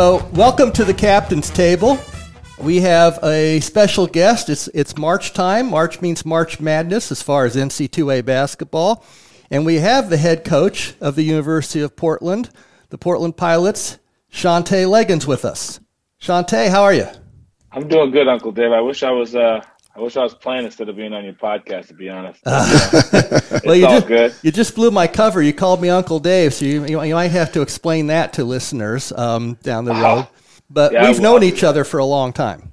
So, welcome to the Kaptain's Table. We have a special guest. It's, it's March time. March means March Madness as far as NCAA basketball. And we have the head coach of the University of Portland, the Portland Pilots, Shantay Legans, with us. Shante, how are you? I'm doing good, Uncle Dave. I wish I was. Uh, I wish I was playing instead of being on your podcast. To be honest, uh, well, you just, good. You just blew my cover. You called me Uncle Dave, so you you, might have to explain that to listeners um, down the road. But yeah, we've known each other for a long time.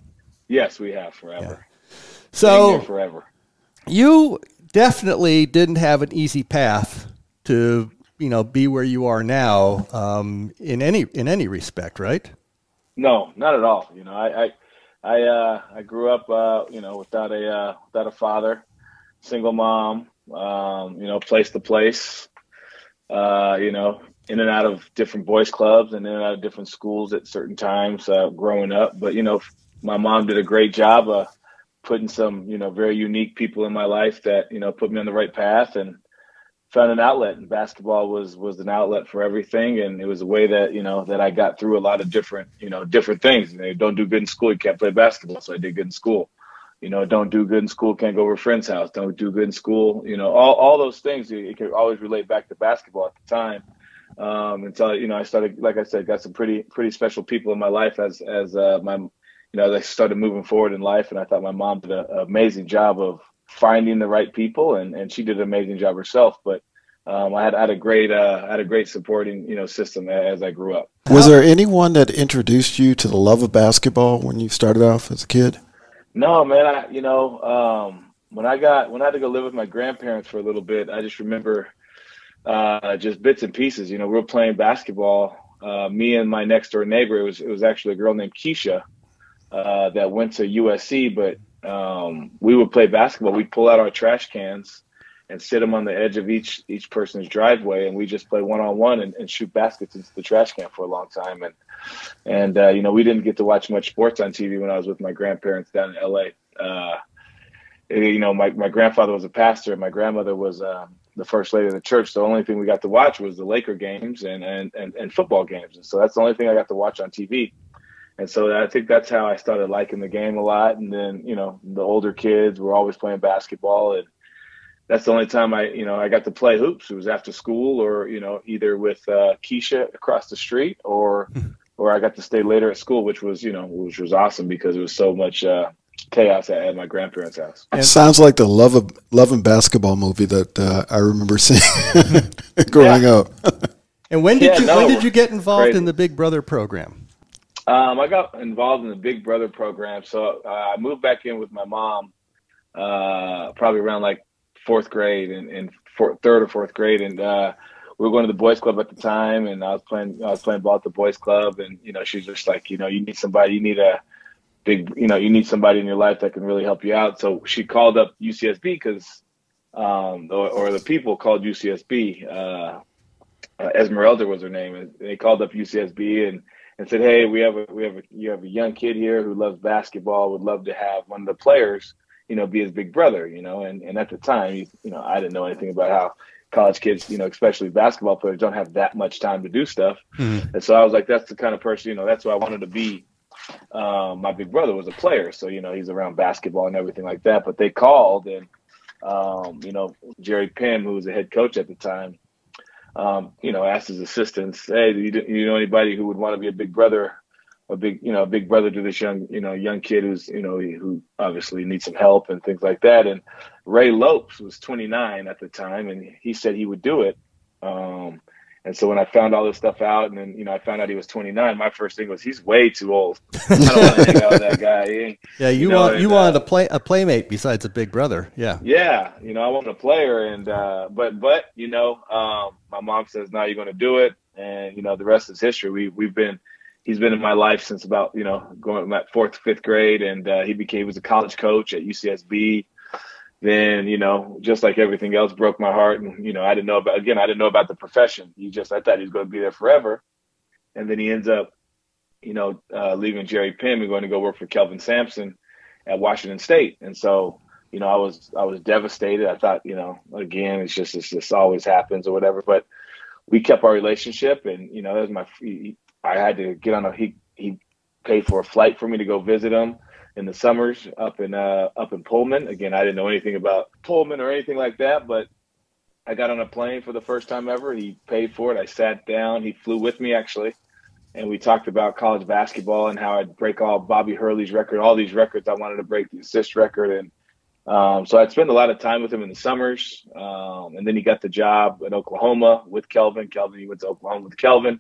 Yes, we have forever. Yeah. So forever. You definitely didn't have an easy path to you know be where you are now um, in any in any respect, right? No, not at all. You know, I I I, uh, I grew up uh, you know without a uh, without a father, single mom, um, you know, place to place, uh, you know, in and out of different boys clubs and in and out of different schools at certain times uh, growing up. But you know, my mom did a great job of putting some you know very unique people in my life that you know put me on the right path and found an outlet and basketball was was an outlet for everything and it was a way that you know that I got through a lot of different you know different things. You know, don't do good in school you can't play basketball so I did good in school. You know don't do good in school can't go over a friend's house. Don't do good in school you know all, all those things you, you can always relate back to basketball at the time. Um, until you know I started like I said got some pretty pretty special people in my life as as uh, my you know, as I started moving forward in life, and I thought my mom did an amazing job of finding the right people, and, and she did an amazing job herself. But um, I had, had a great uh, had a great supporting you know system as I grew up. Was there anyone that introduced you to the love of basketball when you started off as a kid? No, man. I you know um, when I got when I had to go live with my grandparents for a little bit, I just remember uh, just bits and pieces. You know, we were playing basketball. Uh, me and my next door neighbor. It was it was actually a girl named Keisha uh, that went to USC, but um, we would play basketball. We'd pull out our trash cans and sit them on the edge of each each person's driveway, and we just play one on one and shoot baskets into the trash can for a long time. And and uh, you know, we didn't get to watch much sports on TV when I was with my grandparents down in LA. Uh, you know, my my grandfather was a pastor, and my grandmother was. Um, the first lady of the church. The only thing we got to watch was the Laker games and, and, and, and football games. And so that's the only thing I got to watch on TV and so I think that's how I started liking the game a lot. And then you know the older kids were always playing basketball, and that's the only time I you know I got to play hoops. It was after school, or you know either with uh, Keisha across the street, or or I got to stay later at school, which was you know which was awesome because it was so much. Uh, chaos at, my grandparents' house. It sounds like the love of love and basketball movie that uh, I remember seeing growing up. and when did yeah, you no, when did you get involved crazy. in the Big Brother program? Um, I got involved in the Big Brother program, so uh, I moved back in with my mom, uh, probably around like fourth grade and, and fourth, third or fourth grade, and uh, we were going to the boys club at the time, and I was playing I was playing ball at the boys club, and you know she's just like you know you need somebody, you need a big you know you need somebody in your life that can really help you out. So she called up UCSB because um, or, or, the people called UCSB. Uh, uh, Esmeralda was her name, and they called up UCSB and and said, "Hey, we have a we have a you have a young kid here who loves basketball. Would love to have one of the players, you know, be his big brother, you know." And and at the time, you, you know, I didn't know anything about how college kids, you know, especially basketball players, don't have that much time to do stuff. Mm-hmm. And so I was like, that's the kind of person, you know, that's what I wanted to be. Um, my big brother was a player, so you know he's around basketball and everything like that. But they called, and um, you know Jerry Pimm, who was the head coach at the time, um, you know, asked his assistants, "Hey, do you, do you know anybody who would want to be a big brother, a big, you know, a big brother to this young, you know, young kid who's, you know, who obviously needs some help and things like that?" And Ray Lopes was 29 at the time, and he said he would do it. Um, and so when I found all this stuff out, and then you know I found out he was 29, my first thing was he's way too old. I don't want to hang out with that guy. yeah, you, you know, want and, you uh, wanted a play a playmate besides a big brother. Yeah. Yeah, you know I wanted a player, and uh, but but you know um, my mom says now you're going to do it, and you know the rest is history. We we've been he's been in my life since about you know going at fourth fifth grade, and uh, he became he was a college coach at UCSB then you know just like everything else broke my heart and you know i didn't know about again i didn't know about the profession. He just i thought he was going to be there forever. And then he ends up you know uh, leaving jerry pimm and going to go work for kelvin sampson at washington state. And so you know i was i was devastated. I thought you know again it's just it's always happens or whatever. But we kept our relationship and you know that was my I had to get on a he he paid for a flight for me to go visit him in the summers up in uh, up in Pullman. Again, I didn't know anything about Pullman or anything like that, but I got on a plane for the first time ever. He paid for it. I sat down. He flew with me actually, and we talked about college basketball and how I'd break all Bobby Hurley's record, all these records. I wanted to break the assist record, and um, so I'd spend a lot of time with him in the summers. Um, and then he got the job in Oklahoma with Kelvin. Kelvin, he went to Oklahoma with Kelvin.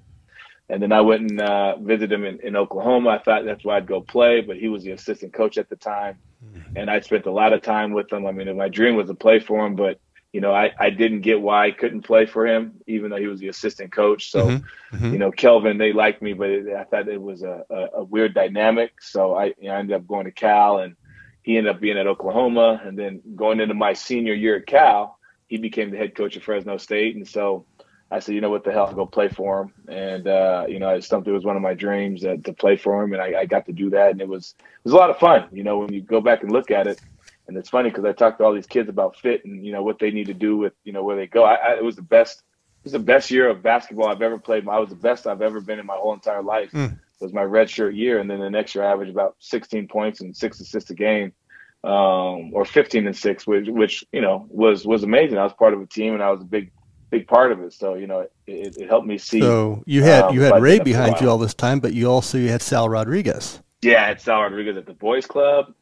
And then I went and uh, visited him in, in, Oklahoma. I thought that's where I'd go play, but he was the assistant coach at the time. Mm-hmm. And I spent a lot of time with him. I mean, my dream was to play for him, but you know, I, I didn't get why I couldn't play for him, even though he was the assistant coach. So, mm-hmm. Mm-hmm. you know, Kelvin, they liked me, but it, I thought it was a, a, a weird dynamic. So I, you know, I ended up going to Cal and he ended up being at Oklahoma. And then going into my senior year at Cal, he became the head coach of Fresno State. And so I said, you know what the hell, I'll go play for him. And, uh, you know, it's something, it was one of my dreams uh, to play for him. And I, I got to do that. And it was, it was a lot of fun. You know, when you go back and look at it, and it's funny because I talked to all these kids about fit and you know what they need to do with you know where they go. I, I, it was the best. It was the best year of basketball I've ever played. I was the best I've ever been in my whole entire life. Mm. It was my red shirt year, and then the next year I averaged about 16 points and six assists a game, um, or 15 and six, which which you know was was amazing. I was part of a team, and I was a big big part of it. So you know, it, it helped me see. So you had um, you had Ray behind you all this time, but you also you had Sal Rodriguez. Yeah, I had Sal Rodriguez at the boys' club.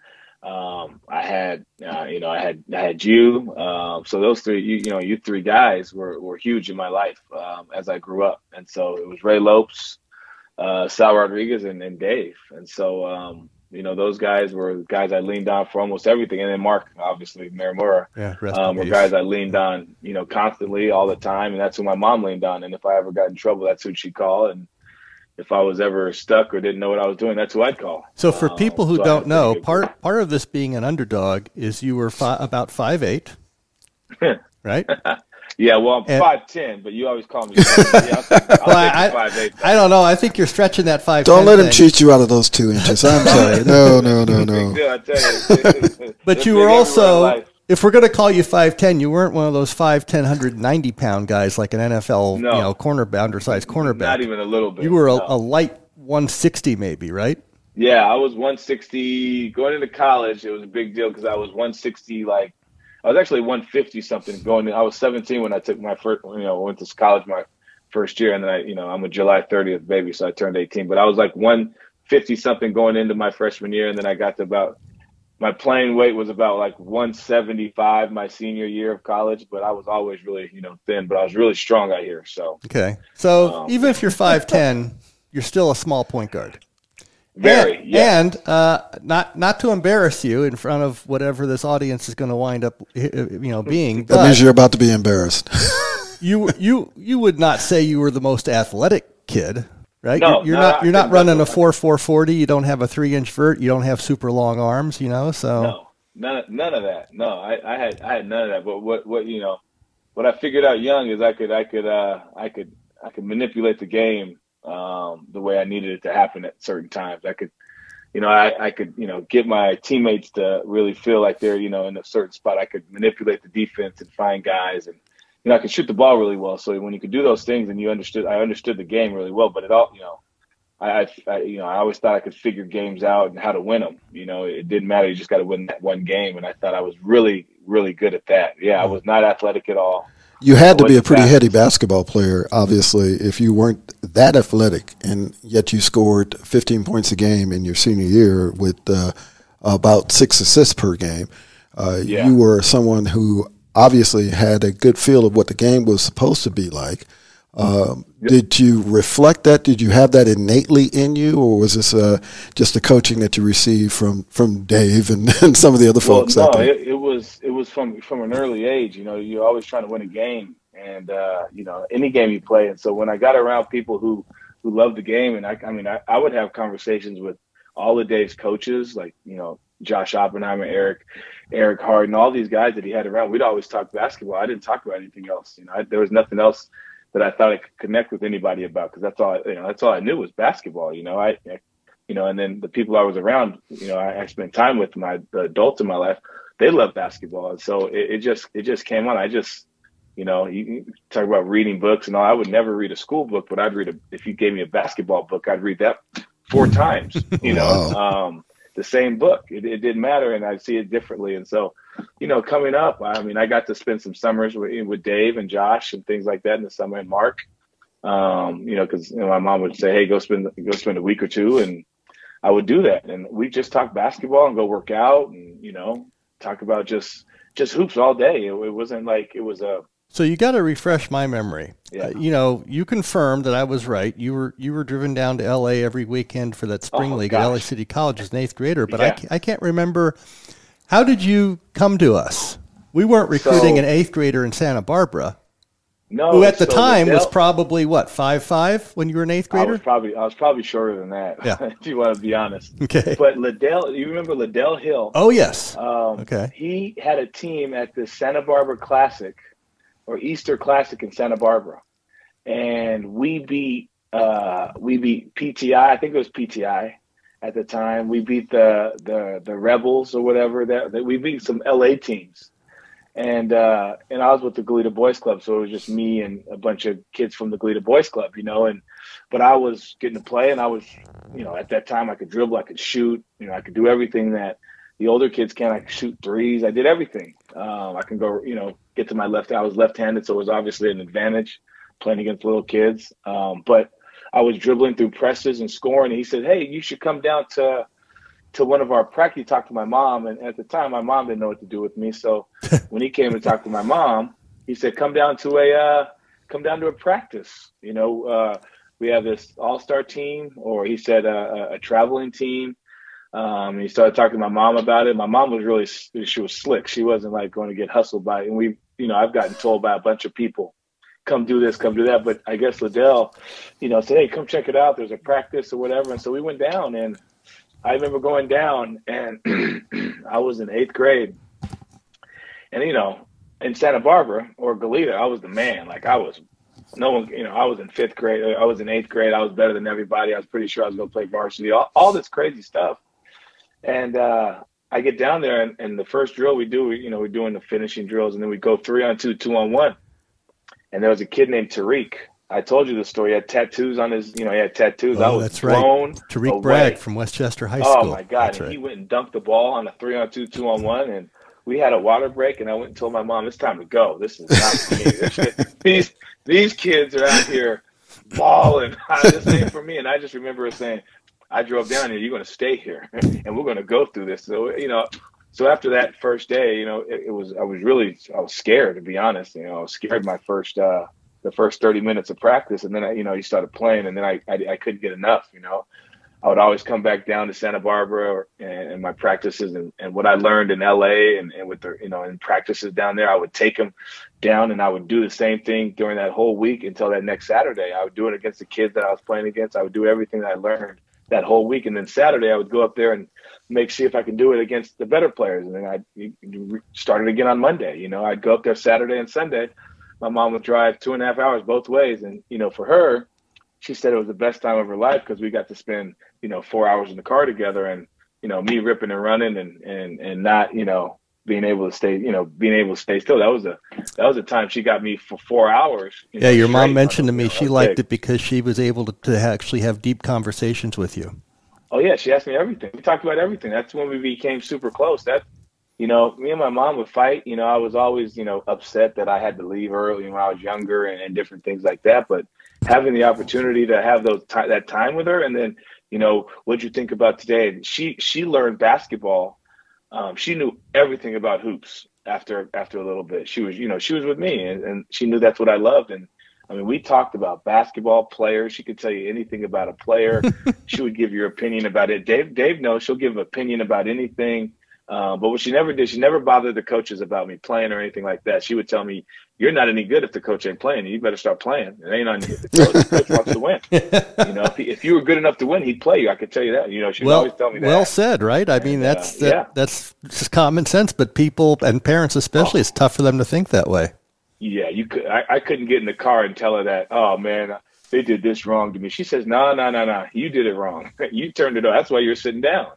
Um, I had, uh, you know, I had, I had you. Um, so those three, you, you, know, you three guys were, were huge in my life um, as I grew up. And so it was Ray Lopes, uh, Sal Rodriguez, and, and Dave. And so, um, you know, those guys were guys I leaned on for almost everything. And then Mark, obviously, Marimura, yeah, um, were guys I leaned on, you know, constantly all the time. And that's who my mom leaned on. And if I ever got in trouble, that's who she'd call. And if I was ever stuck or didn't know what I was doing, that's who I'd call. So, for um, people who so don't know, part part of this being an underdog is you were fi- about five eight, right? yeah, well, I'm five ten, but you always call me. yeah, I'll, well, I, five, eight, I don't know. I think you're stretching that five. Don't let him cheat you out of those two inches. I'm sorry. No, no, no, no. but you were also if we're going to call you 5'10, you weren't one of those 5'10, 190 pound guys like an NFL, no. you know, corner undersized cornerback. Not even a little bit. You were a, no. a, light 160 maybe, right? Yeah, I was 160 going into college. It was a big deal because I was 160 like I was actually 150 something going. In, I was 17 when I took my first, you know, went to college my first year, and then I, you know, I'm a July 30th baby, so I turned 18. But I was like 150 something going into my freshman year, and then I got to about my playing weight was about like 175 my senior year of college, but I was always really, you know, thin, but I was really strong out here. So okay, so um, even if you're 5'10, you're still a small point guard. Very, and, yeah. and uh, not not to embarrass you in front of whatever this audience is going to wind up, you know, being. that means you're about to be embarrassed. you you you would not say you were the most athletic kid right? No, you're, you're no, not you're not running a four four forty. You don't have a three inch vert. You don't have super long arms. You know, so no, none none of that. No, I, I had I had none of that. But what what you know, what I figured out young is I could I could uh I could I could manipulate the game um, the way I needed it to happen at certain times. I could. You know, I, I could, you know, get my teammates to really feel like they're, you know, in a certain spot. I could manipulate the defense and find guys and you know, I could shoot the ball really well. So when you could do those things, and you understood, I understood the game really well. But it all, you know, I, I, you know, I always thought I could figure games out and how to win them. You know, it didn't matter. You just got to win that one game, and I thought I was really, really good at that. Yeah, I was not athletic at all. You had to be a pretty heady basketball player, obviously, if you weren't that athletic, and yet you scored 15 points a game in your senior year with uh, about six assists per game. Uh, yeah. You were someone who obviously had a good feel of what the game was supposed to be like. Um, yep. Did you reflect that? Did you have that innately in you, or was this uh, just the coaching that you received from, from Dave and, and some of the other folks? Well, no, it, it, was it was from from an early age. You know, you're always trying to win a game, and uh, you know any game you play. And so when I got around people who who love the game, and I, I mean, I, I would have conversations with all of Dave's coaches, like you know Josh Oppenheimer, Eric, Eric Harden, all these guys that he had around. We'd always talk basketball. I didn't talk about anything else. You know, I, there was nothing else that I thought I could connect with anybody about because that's all I, you know. That's all I knew was basketball. You know, I, I you know, and then the people I was around, you know, I, I spent time with my the adults in my life. They love basketball, and so it, it just it just came on. I just You know, you talk about reading books and all. I would never read a school book, but I'd read a. If you gave me a basketball book, I'd read that four times. You know, wow. um, the same book. It, it, didn't matter, and I'd see it differently. And so, you know, coming up, I mean, I got to spend some summers with, with Dave and Josh and things like that in the summer, and Mark. Um, you know, because you know, my mom would say, "Hey, go spend go spend a week or two, and I would do that, and we just talk basketball and go work out, and you know, talk about just just hoops all day. It, it wasn't like it was a so you got to refresh my memory. Yeah. Uh, you know, you confirmed that I was right. You were you were driven down to L.A. every weekend for that spring oh, league gosh. at L.A. City College as an eighth grader. But yeah. I, I can't remember. How did you come to us? We weren't recruiting so, an eighth grader in Santa Barbara. No, who at the so time was probably what five five when you were an eighth grader. I was probably I was probably shorter than that. Yeah, if you want to be honest. Okay. But Liddell, you remember Liddell Hill? Oh yes. Um, okay. He had a team at the Santa Barbara Classic or Easter Classic in Santa Barbara, and we beat uh, we beat PTI. I think it was PTI at the time. We beat the the the Rebels or whatever. That, that we beat some LA teams, and uh, and I was with the Goleta Boys Club, so it was just me and a bunch of kids from the Goleta Boys Club, you know. And but I was getting to play, and I was, you know, at that time I could dribble, I could shoot, you know, I could do everything that the older kids can. I could shoot threes. I did everything. Um, I can go, you know, get to my left. I was left-handed, so it was obviously an advantage playing against little kids. Um, but I was dribbling through presses and scoring. And he said, "Hey, you should come down to to one of our practice." He talked to my mom, and at the time, my mom didn't know what to do with me. So when he came and talked to my mom, he said, "Come down to a uh, come down to a practice. You know, uh, we have this all-star team, or he said uh, a traveling team." Um, he started talking to my mom about it. My mom was really, she was slick. She wasn't like going to get hustled by it. And we, you know, I've gotten told by a bunch of people, come do this, come do that. But I guess Liddell, you know, said, hey, come check it out. There's a practice or whatever. And so we went down and I remember going down and I was in eighth grade. And, you know, in Santa Barbara or Goleta, I was the man. Like I was, no one, you know, I was in fifth grade. I was in eighth grade. I was better than everybody. I was pretty sure I was going to play varsity, all, all this crazy stuff. And uh, I get down there, and, and, the first drill we do, we, you know, we're doing the finishing drills, and then we go three on two, two on one. And there was a kid named Tariq. I told you the story. He had tattoos on his, you know, he had tattoos. Oh, I was that's blown right. Tariq away. Bragg from Westchester High oh, School. Oh my God! Right. he went and dunked the ball on a three on two, two on one, and we had a water break. And I went and told my mom, "It's time to go. This is not for me. these these kids are out here balling. this ain't for me." And I just remember saying, I drove down here. You're going to stay here, and we're going to go through this. So you know, so after that first day, you know, it, it, was I was really I was scared to be honest. You know, I was scared my first uh, the first 30 minutes of practice, and then I, you know, you started playing, and then I, I, I couldn't get enough. You know, I would always come back down to Santa Barbara or, and, and, my practices and, and what I learned in LA and, and with the you know in practices down there, I would take them down and I would do the same thing during that whole week until that next Saturday. I would do it against the kids that I was playing against. I would do everything that I learned that whole week. And then Saturday, I would go up there and make see if I can do it against the better players. And then I started again on Monday. You know, I'd go up there Saturday and Sunday. My mom would drive two and a half hours both ways, and you know, for her, she said it was the best time of her life because we got to spend you know four hours in the car together, and you know, me ripping and running and and and not you know being able to stay, you know, being able to stay still. That was a that was a time she got me for four hours. You yeah, know, your mom mentioned to me she liked it because she was able to, to actually have deep conversations with you. Oh yeah, she asked me everything. We talked about everything. That's when we became super close. That you know, me and my mom would fight. You know, I was always you know upset that I had to leave early when I was younger and, and different things like that. But having the opportunity to have those t- that time with her, and then you know, what'd you think about today? she she learned basketball um, she knew everything about hoops after after a little bit. She was, you know, she was with me, and, and she knew that's what I loved. And I mean, we talked about basketball players. She could tell you anything about a player. she would give your opinion about it. Dave Dave knows she'll give opinion about anything. Uh, but what she never did, she never bothered the coaches about me playing or anything like that. She would tell me, "You're not any good if the coach ain't playing. You better start playing. It ain't on you. The coach, the coach wants to win. You know, if, he, if, you were good enough to win, he'd play you. I could tell you that. You know, she well, always tell me that. Well said, right? I mean, that's uh, that, yeah. that's just common sense. But people and parents, especially, oh. it's tough for them to think that way. Yeah, you could. I, I couldn't get in the car and tell her that. Oh man, they did this wrong to me. She says, "No, no, no, no. You did it wrong. you turned it off. That's why you're sitting down."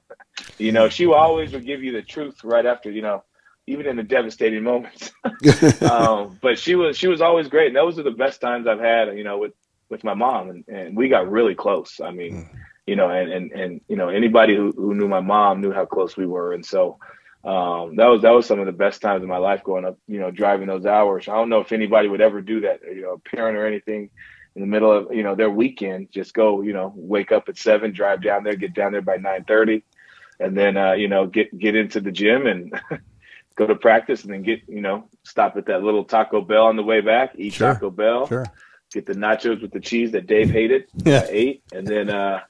You know, she always would give you the truth right after, you know, even in the devastating moments. um, but she was she was always great, and those are the best times I've had. You know, with with my mom, and, and we got really close. I mean, mm. you know, and and and you know, anybody who who knew my mom knew how close we were, and so. Um, that was that was some of the best times of my life going up. You know, driving those hours. I don't know if anybody would ever do that. You know, a parent or anything in the middle of you know their weekend, just go. You know, wake up at seven, drive down there, get down there by nine thirty, and then uh, you know get get into the gym and go to practice and then get, you know, stop at that little Taco Bell on the way back, eat sure. Taco Bell, sure. get the nachos with the cheese that Dave hated, yeah. ate, and then, uh,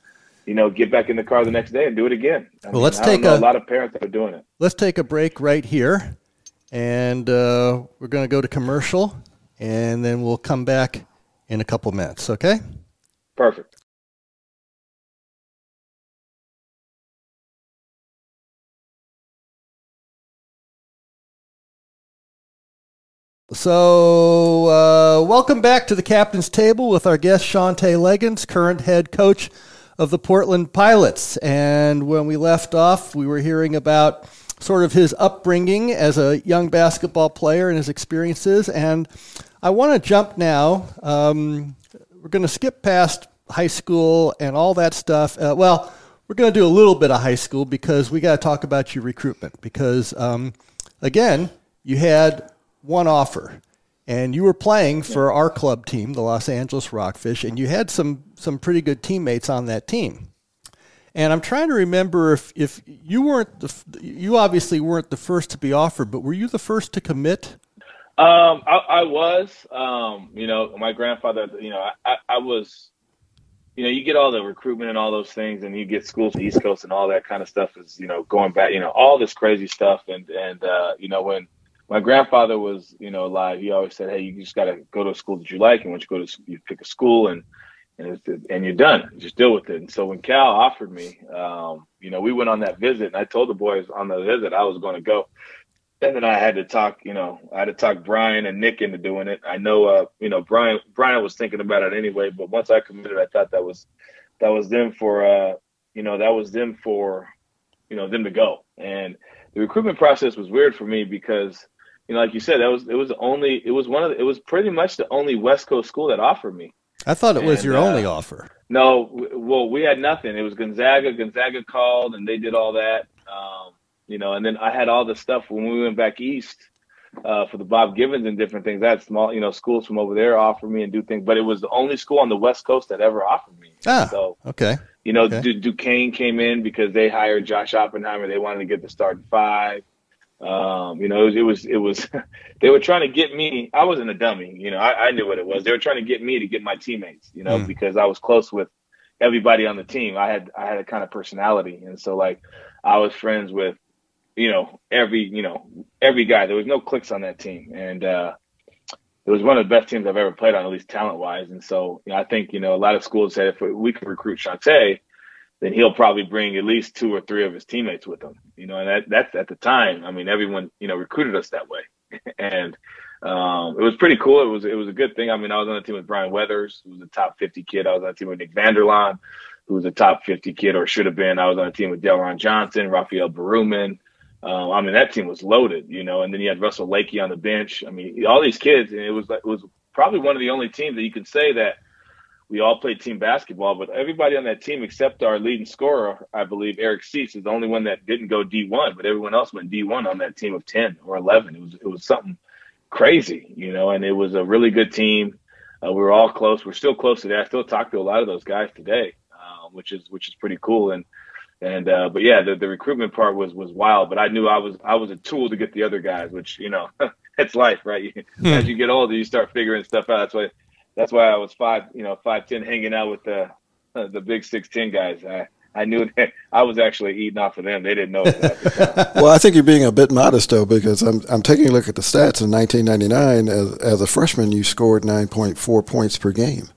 you know, get back in the car the next day and do it again. I well, mean, let's take a, a, lot of parents that are doing it. Let's take a break right here, and uh, we're going to go to commercial, and then we'll come back in a couple minutes. Okay. Perfect. So, uh, welcome back to the Kaptain's Table with our guest Shantay Legans, current head coach of the Portland Pilots. And when we left off, we were hearing about sort of his upbringing as a young basketball player and his experiences. And I want to jump now. Um, we're going to skip past high school and all that stuff. Uh, well, we're going to do a little bit of high school because we got to talk about your recruitment. Because um, again, you had one offer, and you were playing for our club team, the Los Angeles Rockfish, and you had some some pretty good teammates on that team. And I'm trying to remember if, if you weren't the, you obviously weren't the first to be offered, but were you the first to commit? Um, I, I was. Um, you know, my grandfather. You know, I, I was you know, you get all the recruitment and all those things, and you get schools the East Coast and all that kind of stuff is, you know, going back, you know, all this crazy stuff. And, and, uh, you know, when, my grandfather was, you know, alive. He always said, "Hey, you just got to go to a school that you like, and once you go to, you pick a school, and and and you're done. Just deal with it." And so when Cal offered me, um, you know, we went on that visit, and I told the boys on the visit I was going to go. And then I had to talk, you know, I had to talk Brian and Nick into doing it. I know, uh, you know, Brian Brian was thinking about it anyway, but once I committed, I thought that was that was them for, uh, you know, that was them for, you know, them to go. And the recruitment process was weird for me because you know, like you said, that was it was only it was one of the, it was pretty much the only West Coast school that offered me. I thought it was and, your uh, only offer. No, well, we had nothing. It was Gonzaga. Gonzaga called and they did all that. Um, you know, and then I had all the stuff when we went back east uh, for the Bob Gibbons and different things. That small, you know, schools from over there offer me and do things, but it was the only school on the West Coast that ever offered me. Ah, so okay. You know, okay. Du- Duquesne came in because they hired Josh Oppenheimer. They wanted to get the starting five. Um, you know, it was, it was, it was they were trying to get me. I wasn't a dummy, you know. I, I, knew what it was. They were trying to get me to get my teammates, you know, mm. because I was close with everybody on the team. I had I had a kind of personality, and so like I was friends with, you know, every you know every guy. There was no clicks on that team, and uh, it was one of the best teams I've ever played on, at least talent wise. And so you know, I think you know a lot of schools said if we could recruit Shantay, then he'll probably bring at least two or three of his teammates with him. You know, and that, that's at the time. I mean, everyone you know recruited us that way, and um, it was pretty cool. It was it was a good thing. I mean, I was on the team with Brian Wethers, who was a top 50 kid. I was on the team with Nick Vanderlaan, who was a top 50 kid or should have been. I was on the team with Delron Johnson, Raphael Berumon. Um, I mean, that team was loaded, you know. And then you had Russell Lakey on the bench. I mean, all these kids, and it was it was probably one of the only teams that you could say that we all played team basketball, but everybody on that team except our leading scorer, I believe Eric Seitz, is the only one that didn't go D1, but everyone else went D1 on that team of 10 or 11. It was it was something crazy, you know, and it was a really good team. Uh, we were all close. We're still close today. I still talk to a lot of those guys today, uh, which is which is pretty cool. And and uh, but yeah, the, the recruitment part was was wild. But I knew I was I was a tool to get the other guys, which you know, it's life, right? Hmm. As you get older, you start figuring stuff out. That's why that's why I was five, you know, five ten, hanging out with the uh, the big six ten guys. I I knew that I was actually eating off of them. They didn't know. well, I think you're being a bit modest though, because I'm I'm taking a look at the stats. In 1999, as as a freshman, you scored 9.4 points per game.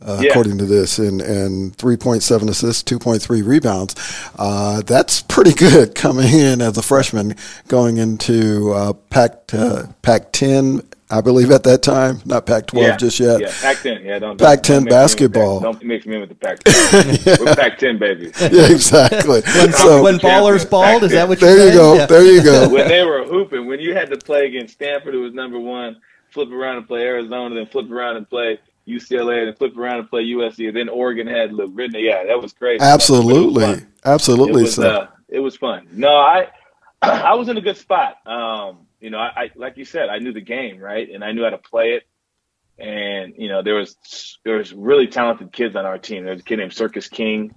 Uh, yeah. according to this, and, and 3.7 assists, 2.3 rebounds. Uh, that's pretty good coming in as a freshman, going into uh, Pac uh, Pac 10 I believe at that time, not Pac-12 yeah, just yet. Yeah, Pac-10. Yeah, don't Pac-10 don't basketball. Don't mix me with the Pac-10. We're Pac-10 baby. Yeah, exactly. when, so, when ballers balled, is that what you're There saying? you go. Yeah. There you go. when they were hooping, when you had to play against Stanford, who was number one, flip around and play Arizona, then flip around and play UCLA, then flip around and play USC, and then Oregon had Luke Ridnour. Yeah, that was crazy. Absolutely, It was, absolutely. it was, so. uh, it was fun. No, I I was in a good spot. Um, you know, I, I like you said, I knew the game, right, and I knew how to play it. And you know, there was there was really talented kids on our team. There's a kid named Circus King.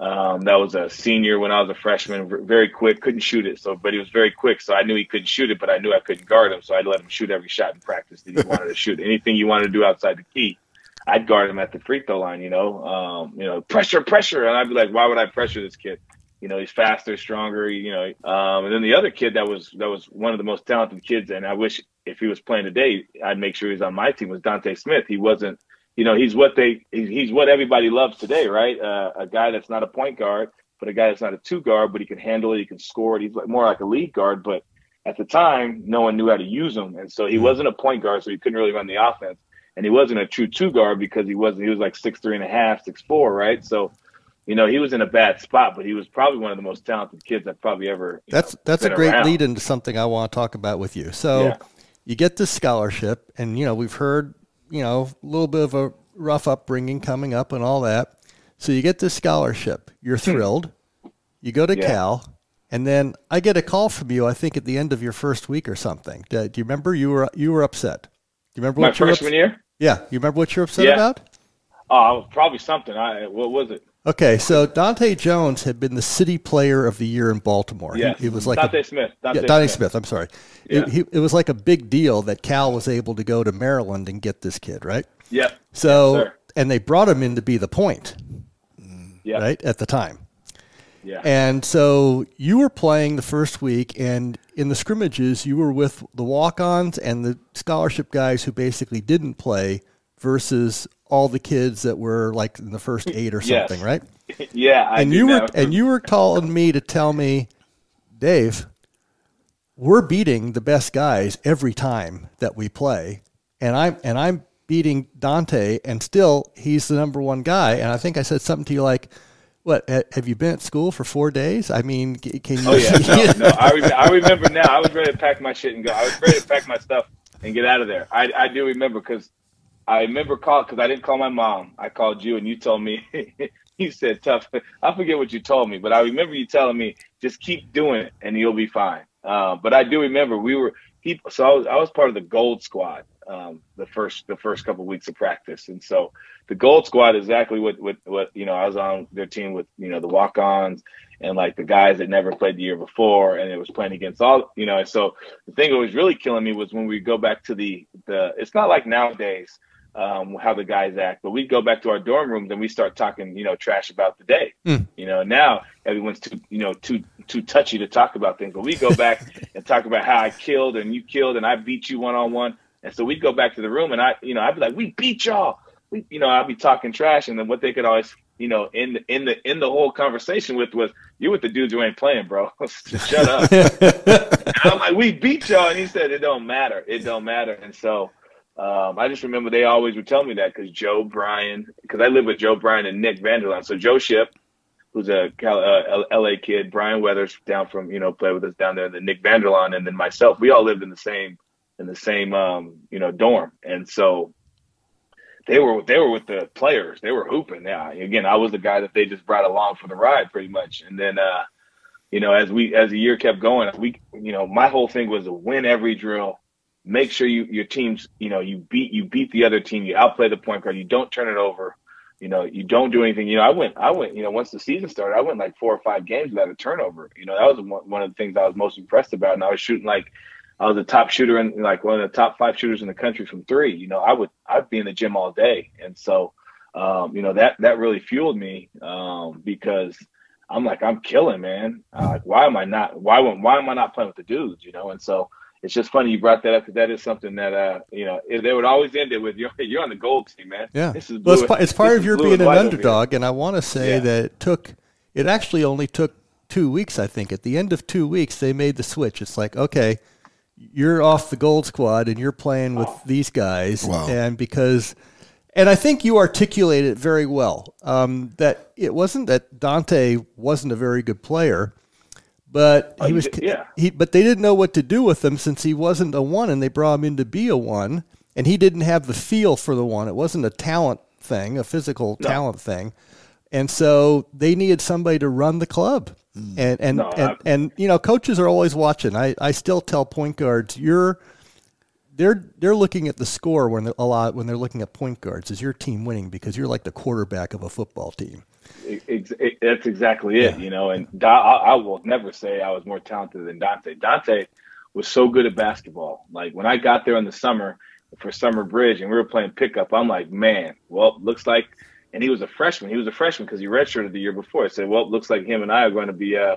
Um, that was a senior when I was a freshman. Very quick, couldn't shoot it. So, but he was very quick. So I knew he couldn't shoot it, but I knew I couldn't guard him. So I'd let him shoot every shot in practice that he wanted to shoot. Anything you wanted to do outside the key, I'd guard him at the free throw line. You know, um, you know, pressure, pressure, and I'd be like, why would I pressure this kid? You know, he's faster, stronger. You know, um, and then the other kid that was that was one of the most talented kids, and I wish if he was playing today, I'd make sure he's on my team. Was Dante Smith? He wasn't. You know, he's what they he's, what everybody loves today, right? Uh, a guy that's not a point guard, but a guy that's not a two guard, but he can handle it, he can score it. He's like more like a lead guard, but at the time, no one knew how to use him, and so he wasn't a point guard, so he couldn't really run the offense. And he wasn't a true two guard because he wasn't. He was like six three and a half, six four, right? So, you know, he was in a bad spot, but he was probably one of the most talented kids I've probably ever. That's know, that's a great around. lead into something I want to talk about with you. So Yeah. you get this scholarship, and you know we've heard you know a little bit of a rough upbringing coming up and all that. So you get this scholarship, you're thrilled. You go to Hmm. Yeah. Cal, and then I get a call from you. I think at the end of your first week or something. Do, you remember you were you were upset? Do you remember My what freshman upset? year. Yeah, you remember what you're upset Yeah. about? Oh, probably something. I what was it? Okay, so Dante Jones had been the city player of the year in Baltimore. Yes, He, was like a- Dante Smith. Dante yeah, Donnie Smith. Smith. I'm sorry. Yeah. It, he, it was like a big deal that Cal was able to go to Maryland and get this kid, right? Yep. So, Yes, and they brought him in to be the point, Yeah. right, at the time. Yeah. And so you were playing the first week, and in the scrimmages, you were with the walk ons and the scholarship guys who basically didn't play versus all the kids that were like in the first eight or Yes. something, right? yeah. I and you were and you were calling me to tell me, Dave, we're beating the best guys every time that we play, and I'm and I'm beating Dante, and still he's the number one guy. And I think I said something to you like, "What? Have you been at school for four days? I mean, can you?" Oh yeah, no, no. I, re- I remember now. I was ready to pack my shit and go. I was ready to pack my stuff and get out of there. I, I do remember because I remember call because I didn't call my mom. I called you and you told me. you said tough. I forget what you told me, but I remember you telling me just keep doing it and you'll be fine. Uh, but I do remember we were people. So I was I was part of the gold squad. Um, the first the first couple weeks of practice, and so the gold squad is exactly what what what you know. I was on their team with you know the walk ons and like the guys that never played the year before, and it was playing against all you know. So the thing that was really killing me was when we go back to the the. It's not like nowadays um, how the guys act, but we go back to our dorm rooms and we start talking you know trash about the day. You know now everyone's too you know too too touchy to talk about things, but we go back and talk about how I killed and you killed and I beat you one on one. And so we'd go back to the room and I, you know, I'd be like, we beat y'all. We, you know, I'd be talking trash. And then what they could always, you know, in the, in the, in the whole conversation with was, you with the dudes who ain't playing, bro. Shut up. and I'm like, we beat y'all. And he said, it don't matter. It don't matter. And so, um, I just remember they always would tell me that because Joe Bryan, because I live with Joe Bryan and Nick Vanderlaan. So Joe Shipp, who's a Cal, uh, LA kid, Brian Wethers down from, you know, played with us down there, and then Nick Vanderlaan, and then myself, we all lived in the same, in the same, um, you know, dorm. And so they were, they were with the players, they were hooping. Yeah. Again, I was the guy that they just brought along for the ride pretty much. And then, uh, you know, as we, as the year kept going, we, you know, my whole thing was to win every drill, make sure you, your team's, you know, you beat, you beat the other team, you outplay the point guard, you don't turn it over you know, you don't do anything. You know, I went, I went, you know, once the season started, I went like four or five games without a turnover. You know, that was one, of the things I was most impressed about. And I was shooting like, I was a top shooter and like one of the top five shooters in the country from three. You know, I would, I'd be in the gym all day. And so, um, you know, that, that really fueled me, um, because I'm like, I'm killing, man. Like, why am I not, why, why am I not playing with the dudes, you know? And so, it's just funny you brought that up because that is something that uh you know they would always end it with you're you're on the gold team man Yeah. this is well, it's, it's part this of is your being an white over here. underdog, and I want to say Yeah. that it took. It actually only took two weeks. I think at the end of two weeks they made the switch. It's like okay, you're off the gold squad and you're playing with these guys. Wow. And because, and I think you articulate it very well um, that it wasn't that Dante wasn't a very good player, but he oh, was, yeah. He, but they didn't know what to do with him since he wasn't a one and they brought him in to be a one and he didn't have the feel for the one. It wasn't a talent thing, a physical no. talent thing. And so they needed somebody to run the club. Mm. And and, no, and, and you know, coaches are always watching. I, I still tell point guards, you're they're they're looking at the score when a lot when they're looking at point guards. Is your team winning because you're like the quarterback of a football team? It, it, that's exactly it, yeah. you know. And I, I will never say I was more talented than Dante. Dante was so good at basketball. Like when I got there in the summer for Summer Bridge and we were playing pickup, I'm like, man, well, looks like and he was a freshman. He was a freshman because he redshirted the year before. I said, well, looks like him and I are going to be, uh,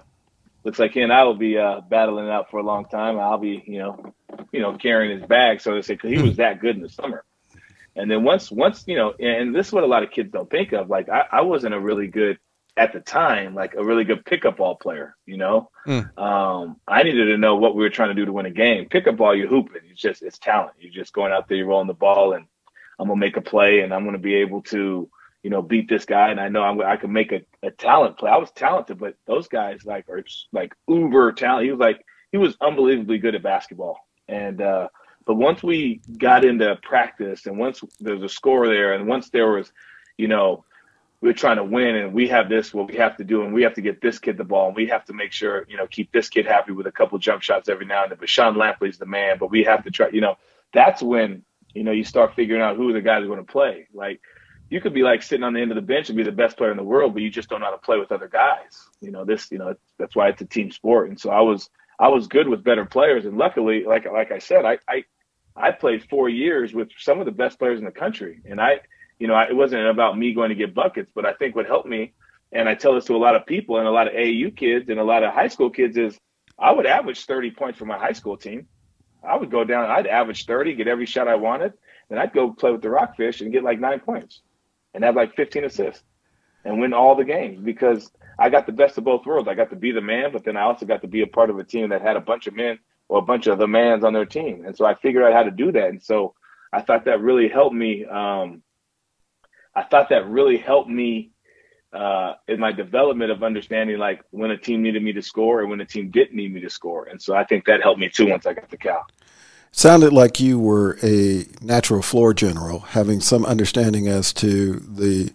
looks like he and I will be uh, battling it out for a long time. I'll be, you know, you know, carrying his bag, so to say, because he was that good in the summer. And then once, once, you know, and this is what a lot of kids don't think of. Like I, I wasn't a really good at the time, like a really good pickup ball player. You know, mm. um, I needed to know what we were trying to do to win a game. Pickup ball, you're hooping. It's just it's talent. You're just going out there, you're rolling the ball, and I'm gonna make a play, and I'm gonna be able to you know, beat this guy, and I know I'm, I can make a, a talent play. I was talented, but those guys like are like uber talent. He was like he was unbelievably good at basketball, and uh, but once we got into practice, and once there's a score there, and once there was, you know, we're trying to win, and we have this what we have to do, and we have to get this kid the ball, and we have to make sure you know keep this kid happy with a couple jump shots every now and then. But Sean Lampley's the man, but we have to try. You know, that's when you know you start figuring out who the guys are going to play, like you could be like sitting on the end of the bench and be the best player in the world, but you just don't know how to play with other guys. You know, this, you know, that's why it's a team sport. And so I was, I was good with better players. And luckily, like, like I said, I, I, I played four years with some of the best players in the country. And I, you know, I, it wasn't about me going to get buckets, but I think what helped me, and I tell this to a lot of people and a lot of AAU kids and a lot of high school kids is I would average 30 points for my high school team. I would go down, I'd average 30, get every shot I wanted, and I'd go play with the Rockfish and get like nine points and have like 15 assists and win all the games because I got the best of both worlds. I got to be the man, but then I also got to be a part of a team that had a bunch of men or a bunch of the mans on their team. And so I figured out how to do that. And so I thought that really helped me. Um, I thought that really helped me uh, in my development of understanding like when a team needed me to score and when a team didn't need me to score. And so I think that helped me too once I got the Cal. Sounded like you were a natural floor general, having some understanding as to the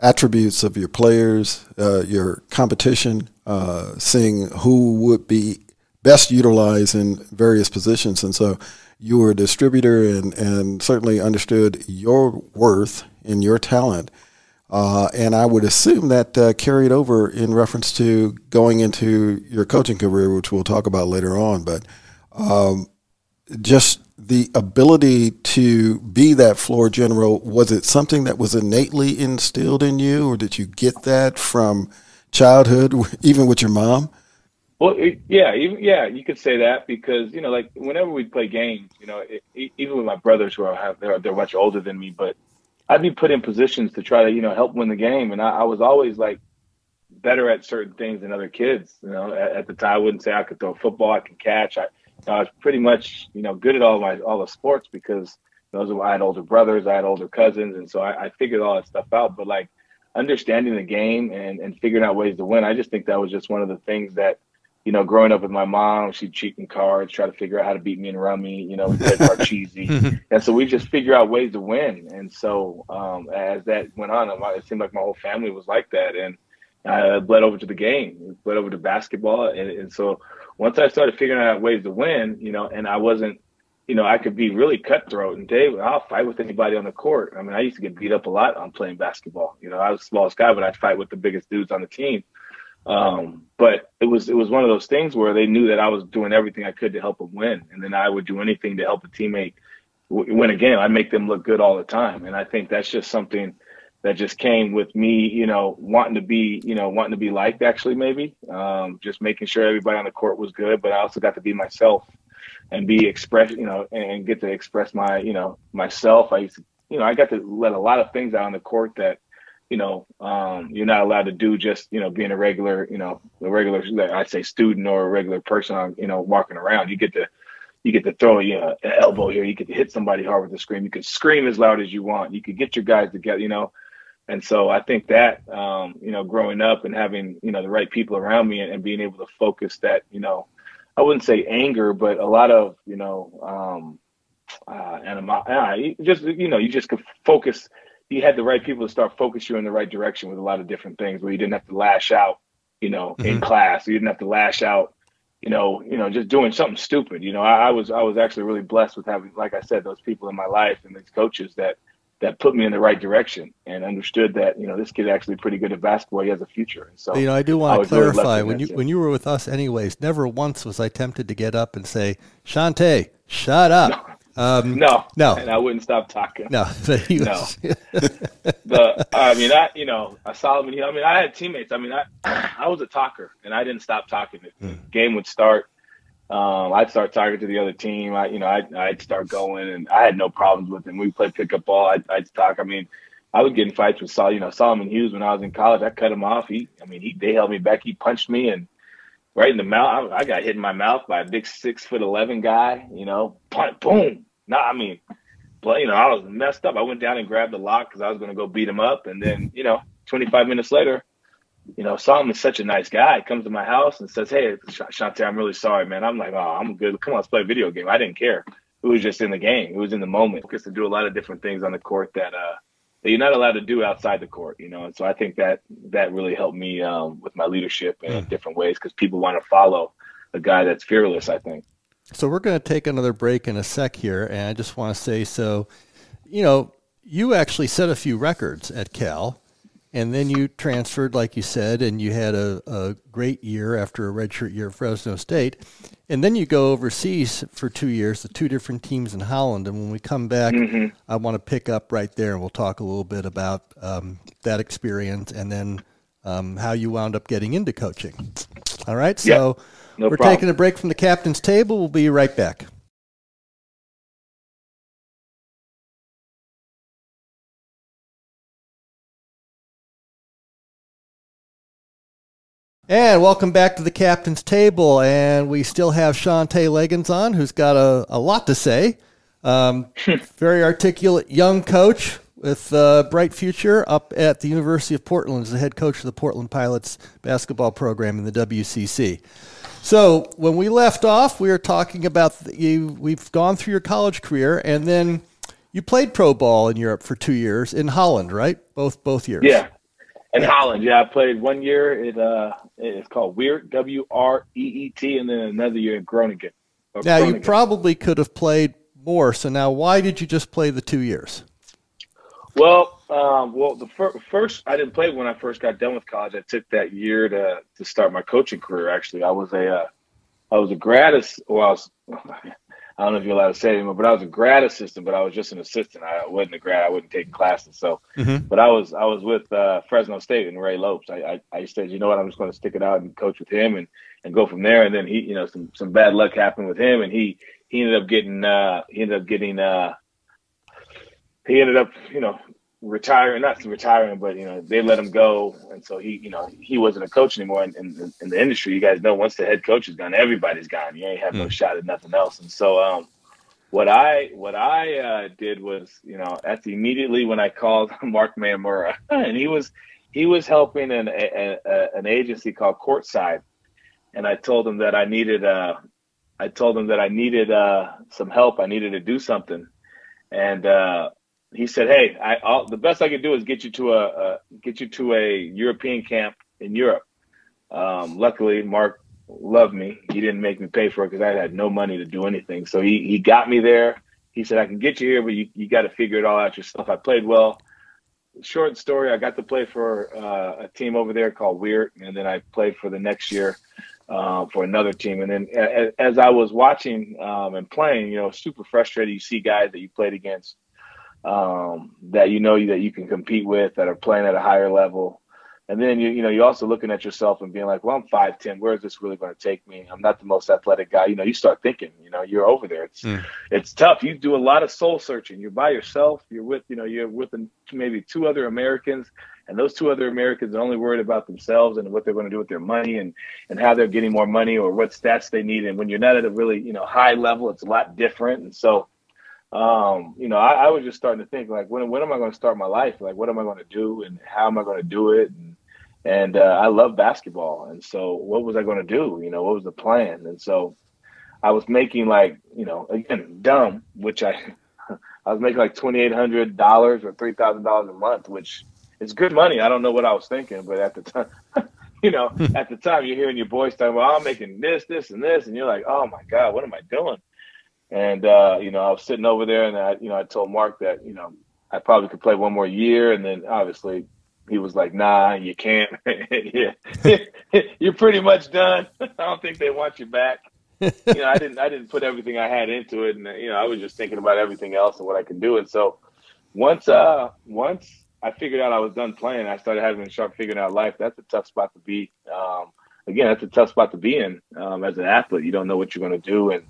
attributes of your players, uh, your competition, uh, seeing who would be best utilized in various positions. And so you were a distributor and, and certainly understood your worth and your talent. Uh, and I would assume that uh, carried over in reference to going into your coaching career, which we'll talk about later on. But um, just the ability to be that floor general was it something that was innately instilled in you or did you get that from childhood even with your mom? Well it, yeah even, yeah you could say that because you know like whenever we play games you know it, even with my brothers who are they're, they're much older than me but i'd be put in positions to try to you know help win the game and i, I was always like better at certain things than other kids you know at, at the time. I wouldn't say i could throw football i could catch i I was pretty much, you know, good at all my all the sports because those are, I had older brothers, I had older cousins, and so I, I figured all that stuff out. But like understanding the game and, and figuring out ways to win, I just think that was just one of the things that, you know, growing up with my mom, she'd cheat in cards, try to figure out how to beat me in rummy, you know, play cheesy. and so we just figure out ways to win. And so um, as that went on, it seemed like my whole family was like that. And I bled over to the game, bled over to basketball. And, and so once I started figuring out ways to win, you know, and I wasn't, you know, I could be really cutthroat and Dave, I'll fight with anybody on the court. I mean, I used to get beat up a lot on playing basketball. You know, I was the smallest guy, but I'd fight with the biggest dudes on the team. Um, but it was it was one of those things where they knew that I was doing everything I could to help them win, and then I would do anything to help a teammate win a game. I make them look good all the time, and I think that's just something that just came with me, you know, wanting to be, you know, wanting to be liked actually maybe. Um, just making sure everybody on the court was good, but I also got to be myself and be express, you know, and get to express my, you know, myself. I used to, you know, I got to let a lot of things out on the court that, you know, um, you're not allowed to do just, you know, being a regular, you know, a regular, I say student or a regular person on, you know, walking around. You get to, you get to throw you know, an elbow here, you get to hit somebody hard with the scream, you can scream as loud as you want, you could get your guys together, you know. And so I think that um, you know, growing up and having you know the right people around me and, and being able to focus that you know, I wouldn't say anger, but a lot of you know, um, uh, and uh, just you know, you just could focus. You had the right people to start focus you in the right direction with a lot of different things, where you didn't have to lash out, you know, mm-hmm. in class. You didn't have to lash out you know, you know, just doing something stupid. You know, I, I, was I was actually really blessed with having, like I said, those people in my life and these coaches that that put me in the right direction and understood that you know this kid actually pretty good at basketball. He has a future. And so you know, I do want to clarify when you when you were with us, anyways. Never once was I tempted to get up and say, "Shantay, shut up." No, um, no, no, and I wouldn't stop talking. No, but he no. but I mean, I you know, Solomon. I mean, I had teammates. I mean, I I was a talker, and I didn't stop talking. The mm. game would start um, I'd start talking to the other team. I, you know, I'd, I'd start going, and I had no problems with him. We played pickup ball. I'd, I'd talk. I mean, I would get in fights with Sol, you know, Solomon Hughes when I was in college. I cut him off. He, I mean, he they held me back. He punched me and right in the mouth. I, I got hit in my mouth by a big six foot eleven guy. You know, punch, boom. No, I mean, but you know, I was messed up. I went down and grabbed the lock because I was going to go beat him up, and then you know, 25 minutes later, you know, Solomon's such a nice guy. He comes to my house and says, "Hey, Shantay, I'm really sorry, man." I'm like, "Oh, I'm good. Come on, let's play a video game." I didn't care. It was just in the game. It was in the moment. Because to do a lot of different things on the court that uh, that you're not allowed to do outside the court, you know. And so I think that that really helped me um, with my leadership in mm. different ways because people want to follow a guy that's fearless. I think. So we're going to take another break in a sec here, and I just want to say so. You know, you actually set a few records at Cal and then you transferred, like you said, and you had a, a great year after a redshirt year at Fresno State. And then you go overseas for two years, the two different teams in Holland. And when we come back, mm-hmm. I want to pick up right there and we'll talk a little bit about um, that experience and then um, how you wound up getting into coaching. All right, so no we're problem. taking a break from the Kaptain's Table. We'll be right back. And welcome back to the Kaptain's Table. And we still have Shantay Legans on, who's got a, a lot to say. Um, very articulate young coach with a bright future up at the University of Portland as the head coach of the Portland Pilots basketball program in the WCC. So when we left off, we were talking about the, you. We've gone through your college career, and then you played pro ball in Europe for two years in Holland, right? Both both years. Yeah, in Holland, yeah, I played one year. It uh, it's called Weert, W R E E T, and then another year in Groningen. Now Groningen. you probably could have played more. So now, why did you just play the two years? Well, um, well, the fir- first I didn't play when I first got done with college. I took that year to to start my coaching career. Actually, I was a uh, I was a grad. Well, I was I don't know if you're allowed to say it anymore, but I was a grad assistant, but I was just an assistant. I wasn't a grad. I wasn't taking classes. So, mm-hmm. but I was I was with uh, Fresno State and Ray Lopes. I, I, I said, you know what, I'm just going to stick it out and coach with him and, and go from there. And then he, you know, some some bad luck happened with him, and he he ended up getting uh, he ended up getting uh, he ended up you know retiring, not retiring, but you know they let him go, and so he, you know, he wasn't a coach anymore. In, in, in the industry, you guys know once the head coach is gone, everybody's gone. You ain't have mm. no hmm. shot at nothing else. And so, um, what I what I uh, did was, you know, that's immediately when I called Mark Mamura, and he was he was helping an a, a, an agency called Courtside, and I told him that I needed uh, I told him that I needed uh, some help. I needed to do something, and uh, he said, "Hey, I, I'll, the best I could do is get you to a, get you to a European camp in Europe." Um, luckily, Mark loved me. He didn't make me pay for it because I had no money to do anything. So he he got me there. He said, "I can get you here, but you you got to figure it all out yourself." I played well. Short story: I got to play for uh, a team over there called Weert, and then I played for the next year. Uh, for another team. And then as, as I was watching um, and playing, you know, super frustrated. You see guys that you played against um, that you know that you can compete with that are playing at a higher level. And then you you know you're also looking at yourself and being like, well, I'm five ten. Where is this really going to take me? I'm not the most athletic guy. You know, you start thinking. You know, you're over there. It's mm. it's tough. You do a lot of soul searching. You're by yourself. You're with you know you're with maybe two other Americans. and those two other Americans are only worried about themselves and what they're going to do with their money and and how they're getting more money or what stats they need. And when you're not at a really you know high level, it's a lot different. And so, um, you know, I, I was just starting to think like, when when am I going to start my life? Like, what am I going to do, and how am I going to do it? And and uh, I love basketball, and so what was I going to do? You know, what was the plan? And so I was making like you know again dumb, which I I was making like twenty eight hundred dollars or three thousand dollars a month, which is good money. I don't know what I was thinking, but at the time, you know, hmm. at the time you're hearing your boys talking, well, I'm making this, this, and this, and you're like, oh my god, what am I doing? And uh, you know, I was sitting over there, and I, you know, I told Mark that you know I probably could play one more year, and then obviously he was like, "Nah, you can't. yeah, you're pretty much done. I don't think they want you back." you know, I didn't, I didn't put everything I had into it, and you know, I was just thinking about everything else and what I could do. And so, once, uh, once I figured out I was done playing, I started having to start figuring out life. That's a tough spot to be. Um, again, that's a tough spot to be in um, as an athlete. You don't know what you're going to do, and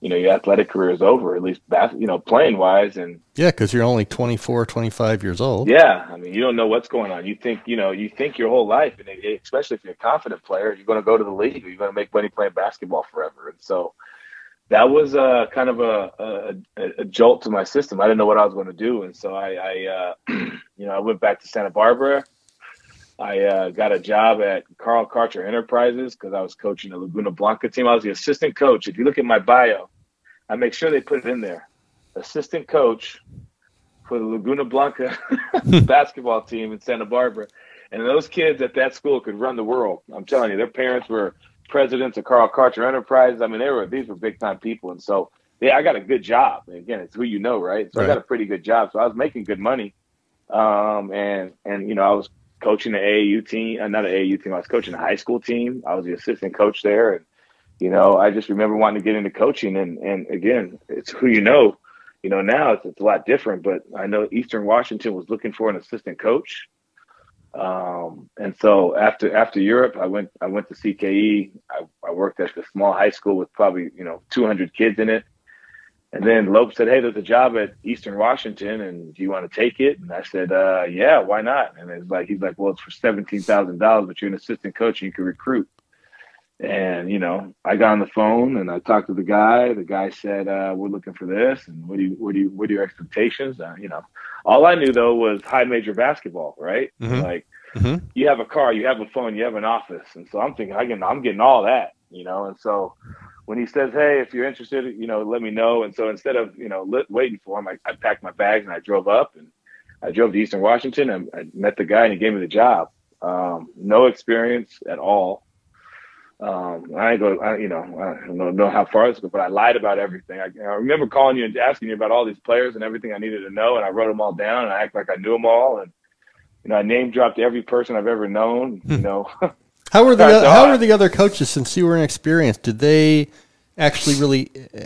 you know your athletic career is over at least you know playing wise and yeah because you're only 24 25 years old. Yeah i mean you don't know what's going on. You think you know you think your whole life and especially if you're a confident player you're going to go to the league or you're going to make money playing basketball forever. And so that was uh, kind of a, a, a, jolt to my system. I didn't know what i was going to do. And so i, I uh, you know i went back to santa barbara I uh, got a job at Carl Karcher Enterprises because I was coaching the Laguna Blanca team. I was the assistant coach. If you look at my bio, I make sure they put it in there. Assistant coach for the Laguna Blanca basketball team in Santa Barbara. And those kids at that school could run the world. I'm telling you, their parents were presidents of Carl Karcher Enterprises. I mean, they were these were big time people. And so yeah, I got a good job. And again, it's who you know, right? So right. I got a pretty good job. So I was making good money. Um, and and you know, I was coaching the AAU team, another not AAU team. I was coaching a high school team. I was the assistant coach there, and you know, I just remember wanting to get into coaching. And and again, it's who you know. You know, now it's, it's a lot different, but I know Eastern Washington was looking for an assistant coach. Um, and so after after Europe, I went I went to CKE. I, I worked at the small high school with probably you know 200 kids in it. And then Lope said, "Hey, there's a job at Eastern Washington, and do you want to take it?" And I said, uh, "Yeah, why not?" And it's like he's like, "Well, it's for seventeen thousand dollars, but you're an assistant coach and you can recruit." And you know, I got on the phone and I talked to the guy. The guy said, uh, "We're looking for this, and what do you, what do you, what are your expectations?" Uh, you know, all I knew though was high major basketball, right? Mm-hmm. Like, mm-hmm. you have a car, you have a phone, you have an office, and so I'm thinking, I can, I'm getting all that, you know, and so when he says, "Hey, if you're interested, you know, let me know." And so instead of you know lit, waiting for him, I, I, packed my bags and I drove up and I drove to Eastern Washington and I met the guy and he gave me the job. Um, no experience at all. Um, I go, I, you know, I don't know how far this goes, but I lied about everything. I, I, remember calling you and asking you about all these players and everything I needed to know, and I wrote them all down and I act like I knew them all, and you know, I name dropped every person I've ever known. You hmm. know. How were the uh, how were the other coaches since you were inexperienced? Did they actually really uh,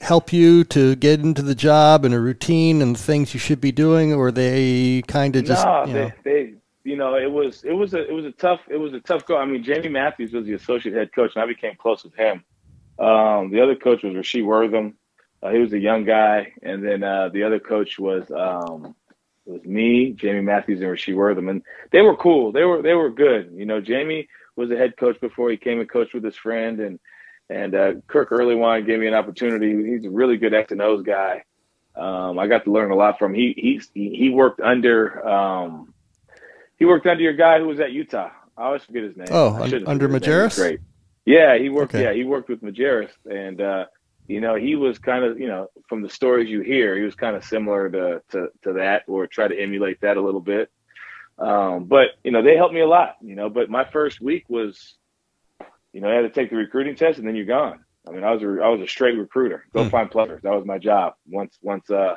help you to get into the job and a routine and things you should be doing, or they kind of just no, you know? They, they, you know, it was it was a it was a tough it was a tough go. I mean, Jamie Matthews was the associate head coach, and I became close with him. Um, the other coach was Rasheed Wortham. Uh, he was a young guy, and then uh, the other coach was um, was me, Jamie Matthews, and Rasheed Wortham, and they were cool. They were they were good. You know, Jamie was a head coach before he came and coached with his friend, and and uh, Kirk Earlywine gave me an opportunity. He's a really good X and O's guy. Um, I got to learn a lot from him. He he he worked under um, he worked under your guy who was at Utah. I always forget his name. Oh, under Majerus. Great. Yeah, he worked. Okay. Yeah, he worked with Majerus, and uh, you know he was kind of you know from the stories you hear, he was kind of similar to, to to that, or try to emulate that a little bit. Um, but you know, they helped me a lot, you know, but my first week was, you know, I had to take the recruiting test and then you're gone. I mean, I was a, I was a straight recruiter. Go mm. find players. That was my job. Once, once, uh,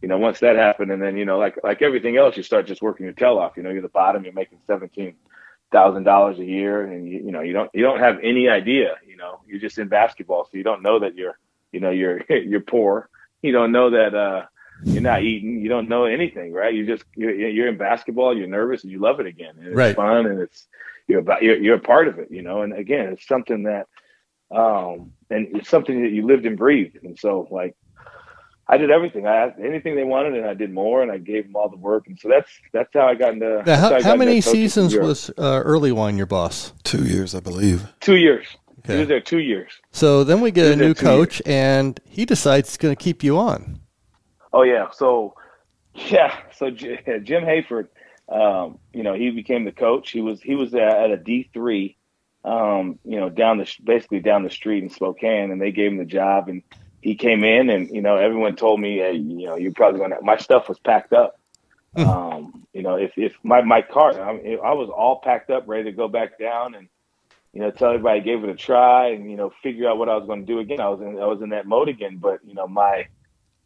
you know, once that happened, and then you know, like like everything else, you start just working your tail off. You know, you're the bottom. You're making seventeen thousand dollars a year, and you you know you don't you don't have any idea. You know, you're just in basketball, so you don't know that you're you know you're you're poor. You don't know that uh, you're not eating, you don't know anything, right? You just you're, you're in basketball, you're nervous, and you love it again. And it's right. fun, and it's you're about you're, you're a part of it, you know. And again, it's something that um and it's something that you lived and breathed. And so like I did everything. I asked anything they wanted, and I did more, and I gave them all the work. And so that's that's how I got into. Now, how, got how many seasons was uh, Earlywine your boss? Two years, I believe. Two years. Okay. He was there two years. So then we get a new coach, years. and he decides he's going to keep you on. Oh yeah. So yeah. So Jim Hayford, um, you know, he became the coach. He was he was at a D three, um, you know, down the basically down the street in Spokane, and they gave him the job and he came in and you know everyone told me hey, you know you're probably gonna my stuff was packed up mm. um, you know if, if my my car I, mean, I was all packed up ready to go back down and you know tell everybody I gave it a try and you know figure out what I was going to do again I was in I was in that mode again but you know my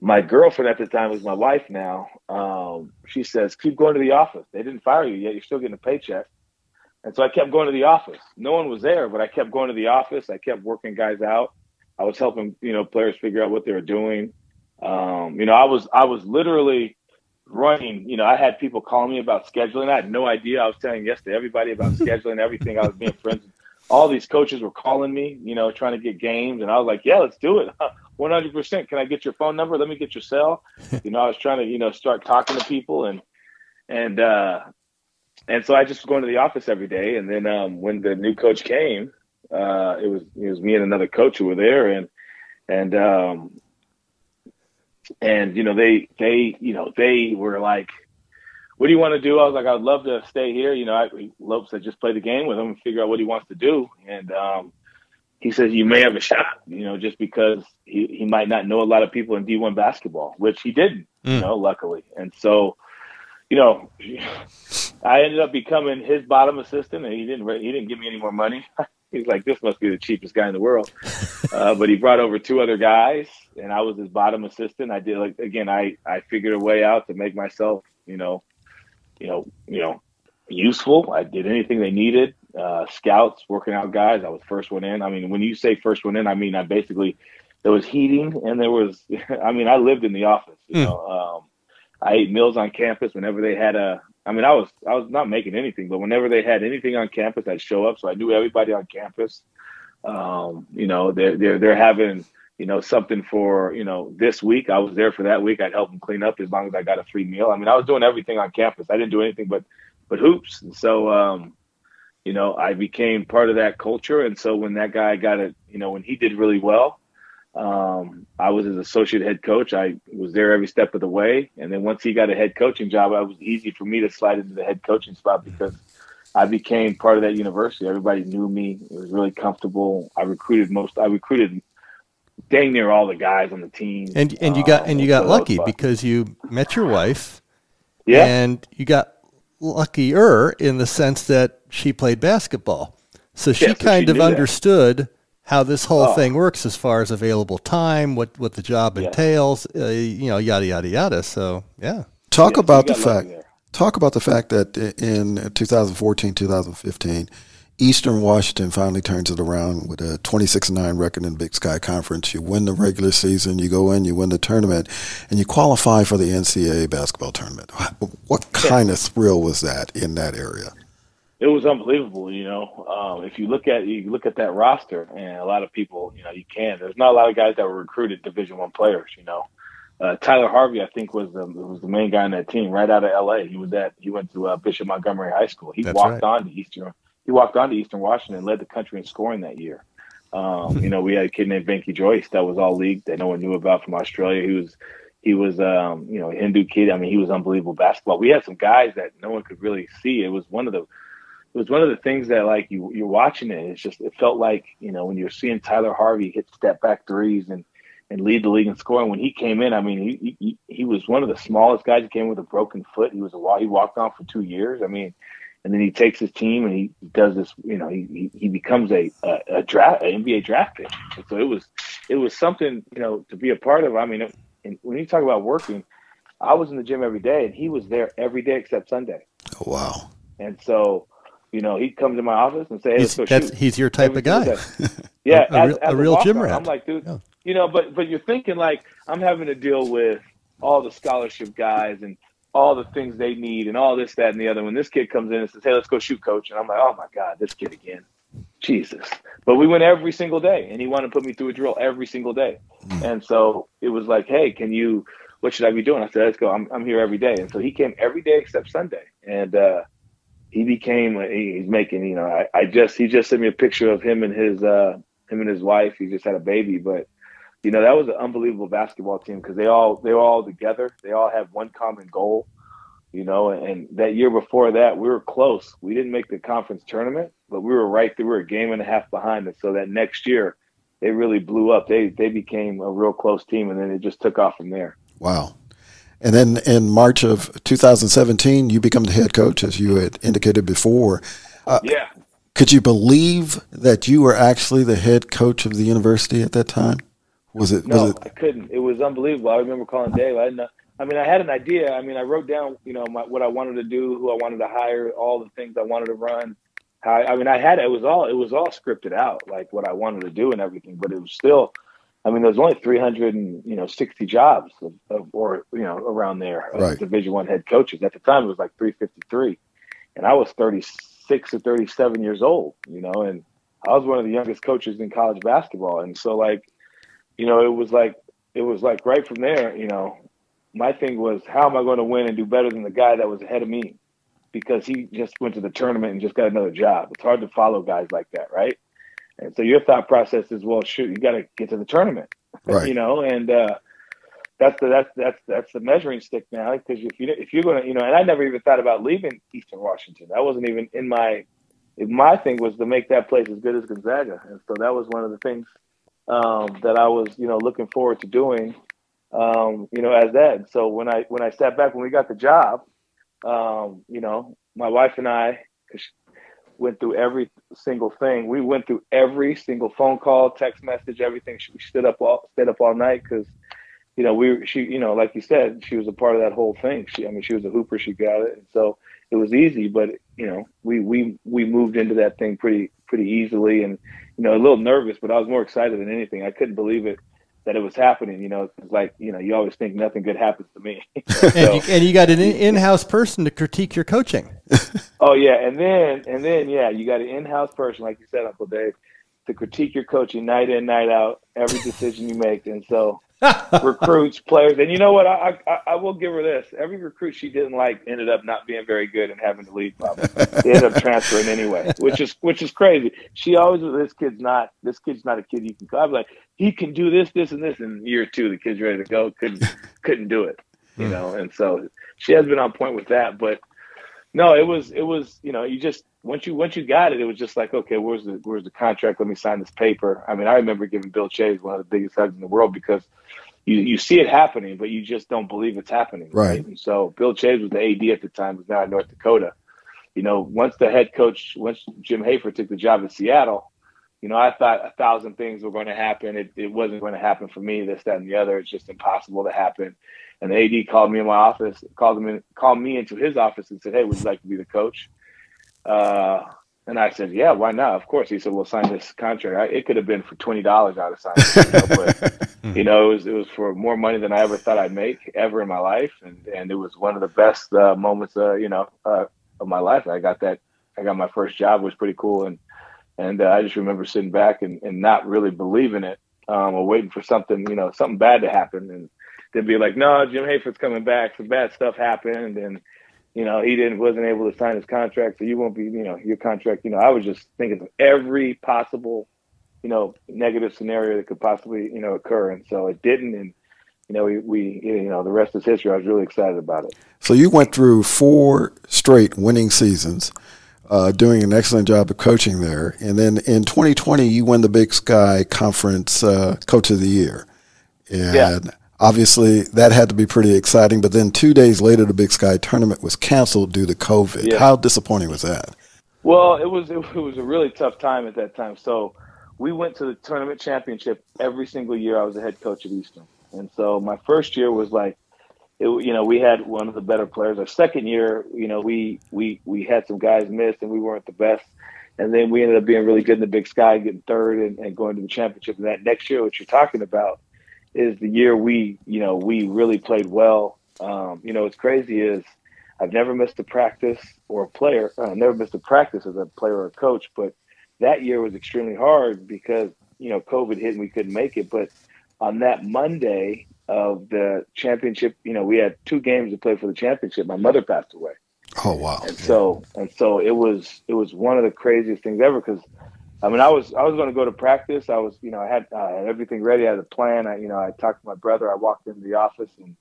my girlfriend at the time was my wife now um, she says keep going to the office they didn't fire you yet you're still getting a paycheck and so I kept going to the office no one was there but I kept going to the office I kept working guys out I was helping, you know, players figure out what they were doing. Um, you know, I was I was literally running. You know, I had people calling me about scheduling. I had no idea. I was telling yes to everybody about scheduling, everything. I was being friends. All these coaches were calling me, you know, trying to get games, and I was like, "Yeah, let's do it, one hundred percent." Can I get your phone number? Let me get your cell. You know, I was trying to, you know, start talking to people, and and uh, and so I just was going to the office every day. And then um, when the new coach came, uh, it was it was me and another coach who were there, and and um, and you know they they you know they were like, "What do you want to do?" I was like, "I'd love to stay here." You know, I, Lopes said, "Just play the game with him and figure out what he wants to do." And um, he says, "You may have a shot," you know, just because he he might not know a lot of people in D1 basketball, which he didn't, mm. you know, luckily. And so, you know, I ended up becoming his bottom assistant, and he didn't he didn't give me any more money. He's like, this must be the cheapest guy in the world. Uh, but he brought over two other guys, and I was his bottom assistant. I did like again, I I figured a way out to make myself, you know, you know, you know, useful. I did anything they needed. Uh, scouts, working out guys. I was first one in. I mean, when you say first one in, I mean I basically there was heating and there was. I mean, I lived in the office. You mm. know, um, I ate meals on campus whenever they had a I mean, I was I was not making anything, but whenever they had anything on campus, I'd show up. So I knew everybody on campus. Um, you know, they're they're they're having you know something for you know this week. I was there for that week. I'd help them clean up as long as I got a free meal. I mean, I was doing everything on campus. I didn't do anything but but hoops. And so um, you know, I became part of that culture. And so when that guy got it, you know, when he did really well, um, I was his associate head coach. I was there every step of the way. And then once he got a head coaching job, it was easy for me to slide into the head coaching spot because I became part of that university. Everybody knew me. It was really comfortable. I recruited most. I recruited dang near all the guys on the team. And and you got and you got lucky because you met your wife. Yeah. And you got luckier in the sense that she played basketball. So she yeah, so kind she of understood. That how this whole oh. thing works as far as available time, what what the job yeah. entails, uh, you know, yada yada yada. So yeah, talk yeah, about the fact. Talk about the fact that in 2014, 2015, Eastern Washington finally turns it around with a 26-9 record in the Big Sky Conference. You win the regular season, you go in, you win the tournament, and you qualify for the NCAA basketball tournament. What kind of thrill was that in that area? it was unbelievable. You know, um, if you look at you look at that roster, and a lot of people, you know, you can. There's not a lot of guys that were recruited Division One players. You know, uh, Tyler Harvey, I think, was the was the main guy on that team right out of L.A. He was at he went to uh, Bishop Montgomery High School. He That's walked right. on to Eastern. He walked on to Eastern Washington and led the country in scoring that year. Um, you know, we had a kid named Venky Jois that was all league that no one knew about from Australia. He was he was um, you know a Hindu kid. I mean, he was unbelievable basketball. We had some guys that no one could really see. It was one of the it was one of the things that like you you're watching it. It's just it felt like you know when you're seeing Tyler Harvey hit step back threes and and lead the league in scoring. When he came in, I mean, he he, he was one of the smallest guys. He came with a broken foot. He was a he walked on for two years. I mean, and then he takes his team and he does this. You know, he he, becomes a, a, a draft an NBA draft pick. And so it was it was something you know to be a part of. I mean, and when you talk about working, I was in the gym every day, and he was there every day except Sunday. Oh, wow. And so you know, he'd come to my office and say, "Hey, he's, go shoot." He's your type of guy. yeah, a, a, as, as a real gym rat. I'm like, dude, yeah. you know, but but you're thinking like I'm having to deal with all the scholarship guys and all the things they need and all this, that, and the other. When this kid comes in and says, "Hey, let's go shoot, coach," and I'm like, "Oh my god, this kid again." Jesus. But we went every single day, and he wanted to put me through a drill every single day. Mm. And so it was like, hey, can you? What should I be doing? I said, let's go. I'm I'm here every day. And so he came every day except Sunday, and uh, he became. He's making. You know, I, I just he just sent me a picture of him and his uh, him and his wife. He just had a baby, but you know that was an unbelievable basketball team because they all they were all together. They all have one common goal you know, and that year before that, we were close. We didn't make the conference tournament, but we were right there. We were a game and a half behind. And so that next year, they really blew up. They they became a real close team, and then it just took off from there. Wow. And then in March of 2017, you become the head coach, as you had indicated before. Uh, yeah. Could you believe that you were actually the head coach of the university at that time? Was it? No, was it... I couldn't. It was unbelievable. I remember calling Dave. I didn't know. I mean, I had an idea. I mean, I wrote down, you know, my, what I wanted to do, who I wanted to hire, all the things I wanted to run. How, I mean, I had it was all it was all scripted out, like what I wanted to do and everything. But it was still, I mean, there's only 300 and you know 60 jobs of, of or you know around there right. Division One head coaches. At the time, it was like 353, and I was 36 or 37 years old, you know, and I was one of the youngest coaches in college basketball. And so, like, you know, it was like it was like right from there, you know, my thing was how am I going to win and do better than the guy that was ahead of me because he just went to the tournament and just got another job. It's hard to follow guys like that, right? And so your thought process is, well, shoot, you got to get to the tournament, right. you know, and uh, that's the that's that's that's the measuring stick now because if you if you're going to, you know, and I never even thought about leaving Eastern Washington. That wasn't even in my my thing was to make that place as good as Gonzaga, and so that was one of the things um, that I was, you know, looking forward to doing um, you know, as that. So when I when I sat back when we got the job, um, you know, my wife and I went through every single thing. We went through every single phone call, text message, everything. She stood up all stayed up all night because, you know, we she you know like you said she was a part of that whole thing. She I mean she was a hooper. She got it, and so it was easy. But you know we we we moved into that thing pretty pretty easily, and you know a little nervous, but I was more excited than anything. I couldn't believe it that it was happening. You know, it's like you know, you always think nothing good happens to me. so, and, you, and, you, got an in-house person to critique your coaching. oh yeah, and then and then yeah, you got an in-house person, like you said, Uncle Dave, to critique your coaching night in, night out, every decision you make. And so recruits, players, and you know what? I, I, I will give her this. Every recruit she didn't like ended up not being very good and having to leave. Probably they ended up transferring anyway, which is which is crazy. She always was this kid's not this kid's not a kid you can. I'm like he can do this, this, and this. In year two, the kid's ready to go. Couldn't couldn't do it, you hmm. know. And so she has been on point with that. But no, it was it was you know you just once you once you got it, it was just like okay, where's the where's the contract? Let me sign this paper. I mean, I remember giving Bill Chaves one of the biggest hugs in the world because you you see it happening, but you just don't believe it's happening. Right. right? And so Bill Chaves was the AD at the time, was now in North Dakota. You know, once the head coach, once Jim Hayford took the job in Seattle, you know, I thought a thousand things were going to happen. It, it wasn't going to happen for me, this, that, and the other. It's just impossible to happen. And the AD called me in my office, called him in, called me into his office and said, "Hey, would you like to be the coach?" Uh, and I said, "Yeah, why not?" Of course. He said, "We'll sign this contract." I, it could have been for twenty dollars. I'd have signed it, you know, but you know, it was it was for more money than I ever thought I'd make ever in my life, and and it was one of the best uh, moments, uh, you know, uh, of my life. I got that. I got my first job. Was pretty cool, and and uh, I just remember sitting back and, and not really believing it, um, or waiting for something, you know, something bad to happen, and they'd be like, "No, Jim Hayford's coming back. Some bad stuff happened, and you know, he didn't wasn't able to sign his contract, so you won't be, you know, your contract. You know, I was just thinking of every possible, you know, negative scenario that could possibly, you know, occur, and so it didn't, and you know, we, we, you know, the rest is history. I was really excited about it. So you went through four straight winning seasons uh, doing an excellent job of coaching there. And then in 2020, you won the Big Sky Conference uh, Coach of the Year. And yeah. Obviously, that had to be pretty exciting. But then two days later, the Big Sky tournament was canceled due to COVID. Yeah. How disappointing was that? Well, it was it, was a really tough time at that time. So we went to the tournament championship every single year. I was the head coach at Eastern, and so my first year was like it, you know, we had one of the better players. Our second year, you know, we we we had some guys miss and we weren't the best. And then we ended up being really good in the Big Sky, getting third and, and going to the championship. And that next year, what you're talking about, is the year we, you know, we really played well. Um, you know, what's crazy is I've never missed a practice or a player. I uh, never missed a practice as a player or a coach, but that year was extremely hard because you know COVID hit and we couldn't make it. But on that Monday of the championship, you know, we had two games to play for the championship. My mother passed away. Oh wow! And so and so it was it was one of the craziest things ever because I mean I was I was going to go to practice. I was you know I had, uh, had everything ready. I had a plan. I you know I talked to my brother. I walked into the office and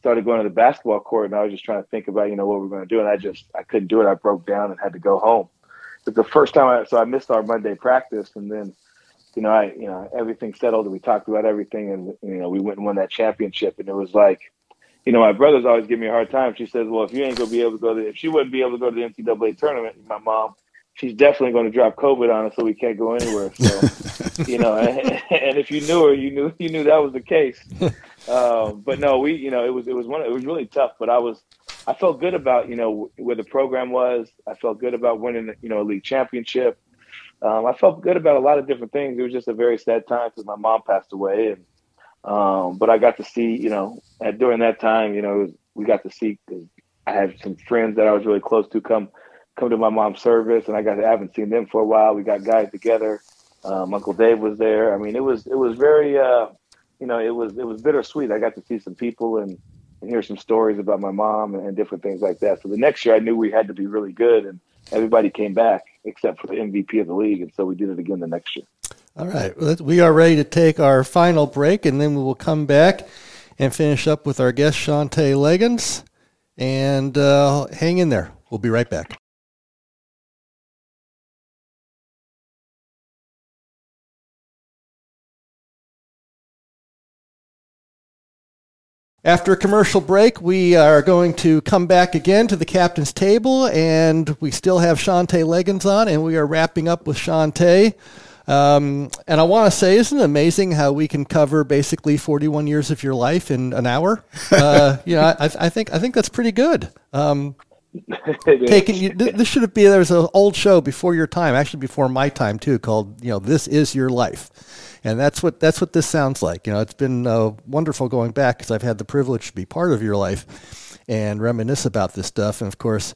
started going to the basketball court and I was just trying to think about you know what we are going to do and I just I couldn't do it. I broke down and had to go home. It's the first time I so I missed our Monday practice and then you know I you know everything settled and we talked about everything and you know we went and won that championship and it was like you know, my brothers always giving me a hard time. She says, "Well, if you ain't gonna be able to go to, if she wouldn't be able to go to the NCAA tournament, my mom, she's definitely going to drop COVID on us, so we can't go anywhere." So, you know, and, and, if you knew her, you knew you knew that was the case. um, but no, we, you know, it was it was one, it was really tough. But I was, I felt good about you know where the program was. I felt good about winning, the, you know, a league championship. Um, I felt good about a lot of different things. It was just a very sad time because my mom passed away, and um, but I got to see, you know, at, during that time, you know, was, we got to see. I had some friends that I was really close to come come to my mom's service, and I got I haven't seen them for a while. We got guys together. Um, Uncle Dave was there. I mean, it was it was very, uh, you know, it was it was bittersweet. I got to see some people and, and hear some stories about my mom and, and different things like that. So the next year, I knew we had to be really good, and everybody came back except for the MVP of the league, and so we did it again the next year. All right. We are ready to take our final break, and then we will come back and finish up with our guest, Shantay Legans. And uh, hang in there. We'll be right back. After a commercial break, we are going to come back again to the Kaptain's Table, and we still have Shantay Legans on, and we are wrapping up with Shantay. Um, and I want to say, isn't it amazing how we can cover basically 41 years of your life in an hour? Uh, you know, I, I, think I think that's pretty good. Um, taking you, this should have been there was an old show before your time, actually before my time too, called you know "This Is Your Life," and that's what that's what this sounds like. You know, it's been uh, wonderful going back because I've had the privilege to be part of your life and reminisce about this stuff, and of course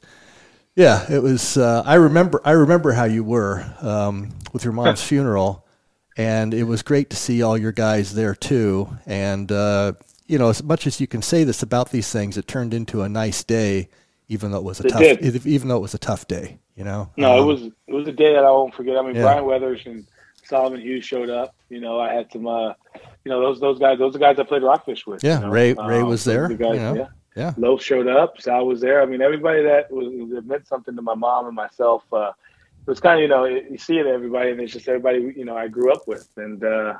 yeah, it was. Uh, I remember. I remember how you were um, with your mom's funeral, and it was great to see all your guys there too. And uh, you know, as much as you can say this about these things, it turned into a nice day, even though it was a it tough. Did. Even though it was a tough day, you know. No, um, it was. It was a day that I won't forget. I mean, yeah. Brian Wethers and Solomon Hughes showed up. You know, I had some. Uh, you know, those those guys. Those are the guys I played rockfish with. Yeah, you know? Ray. Ray um, was there. The guys, you know? Yeah. Yeah. Loaf showed up. Sal was there. I mean, everybody that was that meant something to my mom and myself. Uh, it was kind of you know you see it everybody, and it's just everybody you know I grew up with, and uh,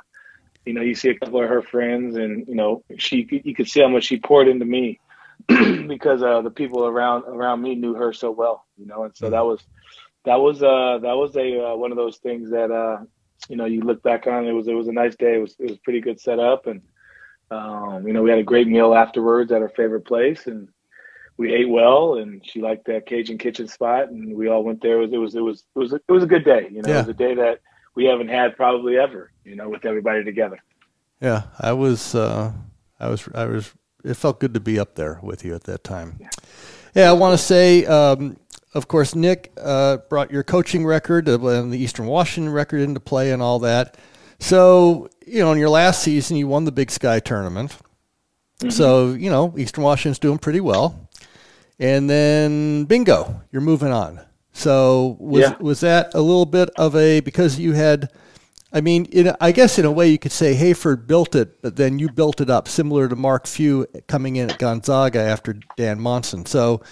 you know you see a couple of her friends, and you know she you could see how much she poured into me because uh, the people around around me knew her so well, you know, and so that was that was uh that was a uh, one of those things that uh you know you look back on. It was it was a nice day. It was it was pretty good setup and um, you know, we had a great meal afterwards at our favorite place, and we ate well. And she liked that Cajun kitchen spot, and we all went there. It was it was it was it was a, it was a good day. You know, yeah. it was a day that we haven't had probably ever. You know, with everybody together. Yeah, I was. Uh, I was. I was. It felt good to be up there with you at that time. Yeah, yeah I want to say. Um, of course, Nick uh, brought your coaching record and the Eastern Washington record into play and all that. So, you know, in your last season, you won the Big Sky tournament. Mm-hmm. So, you know, Eastern Washington's doing pretty well. And then bingo, you're moving on. So, was yeah. was that a little bit of a because you had I mean, in, I guess in a way you could say Hayford built it, but then you built it up, similar to Mark Few coming in at Gonzaga after Dan Monson. So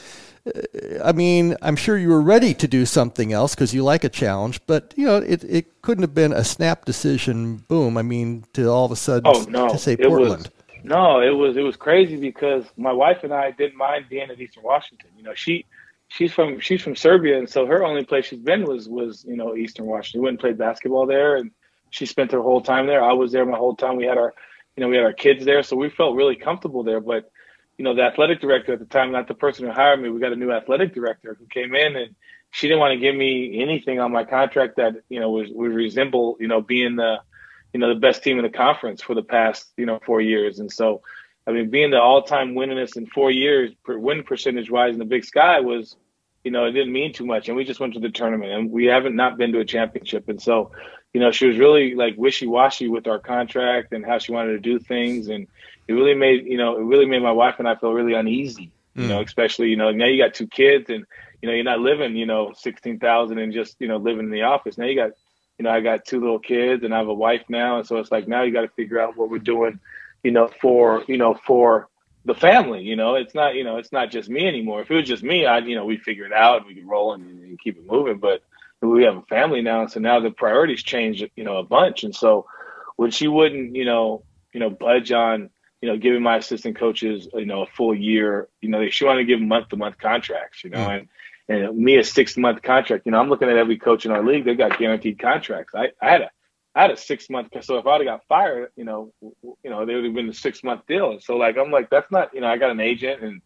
I mean, I'm sure you were ready to do something else because you like a challenge, but you know, it, it couldn't have been a snap decision. Boom! I mean, to all of a sudden oh, no. to say Portland. Was, no, it was it was crazy because my wife and I didn't mind being at Eastern Washington. You know, she she's from she's from Serbia, and so her only place she's been was was you know Eastern Washington. We went and played basketball there, and she spent her whole time there. I was there my whole time. We had our you know we had our kids there, so we felt really comfortable there. But you know, the athletic director at the time, not the person who hired me, we got a new athletic director who came in and she didn't want to give me anything on my contract that, you know, was, would resemble, you know, being the, you know, the best team in the conference for the past, you know, four years. And so, I mean, being the all time winningest in four years, win percentage wise in the big sky was, you know, it didn't mean too much. And we just went to the tournament and we haven't not been to a championship. And so, you know, she was really like wishy washy with our contract and how she wanted to do things. And it really made, you know, it really made my wife and I feel really uneasy, you mm. know, especially, you know, now you got two kids and, you know, you're not living, you know, 16,000 and just, you know, living in the office. Now you got, you know, I got two little kids and I have a wife now. And so it's like, now you got to figure out what we're doing, you know, for, you know, for, the family. You know, it's not you know it's not just me anymore. If it was just me, I you know we figure it out and we could roll and, and keep it moving. But we have a family now, so now the priorities change you know a bunch. And so when she wouldn't you know you know budge on you know giving my assistant coaches you know a full year, you know she wanted to give month to month contracts. You know and. And me a six month contract, you know, I'm looking at every coach in our league. They got guaranteed contracts. I, I had a I had a six month. So if I'd have got fired, you know, you know, they would have been a six month deal. And so like I'm like, that's not, you know, I got an agent, and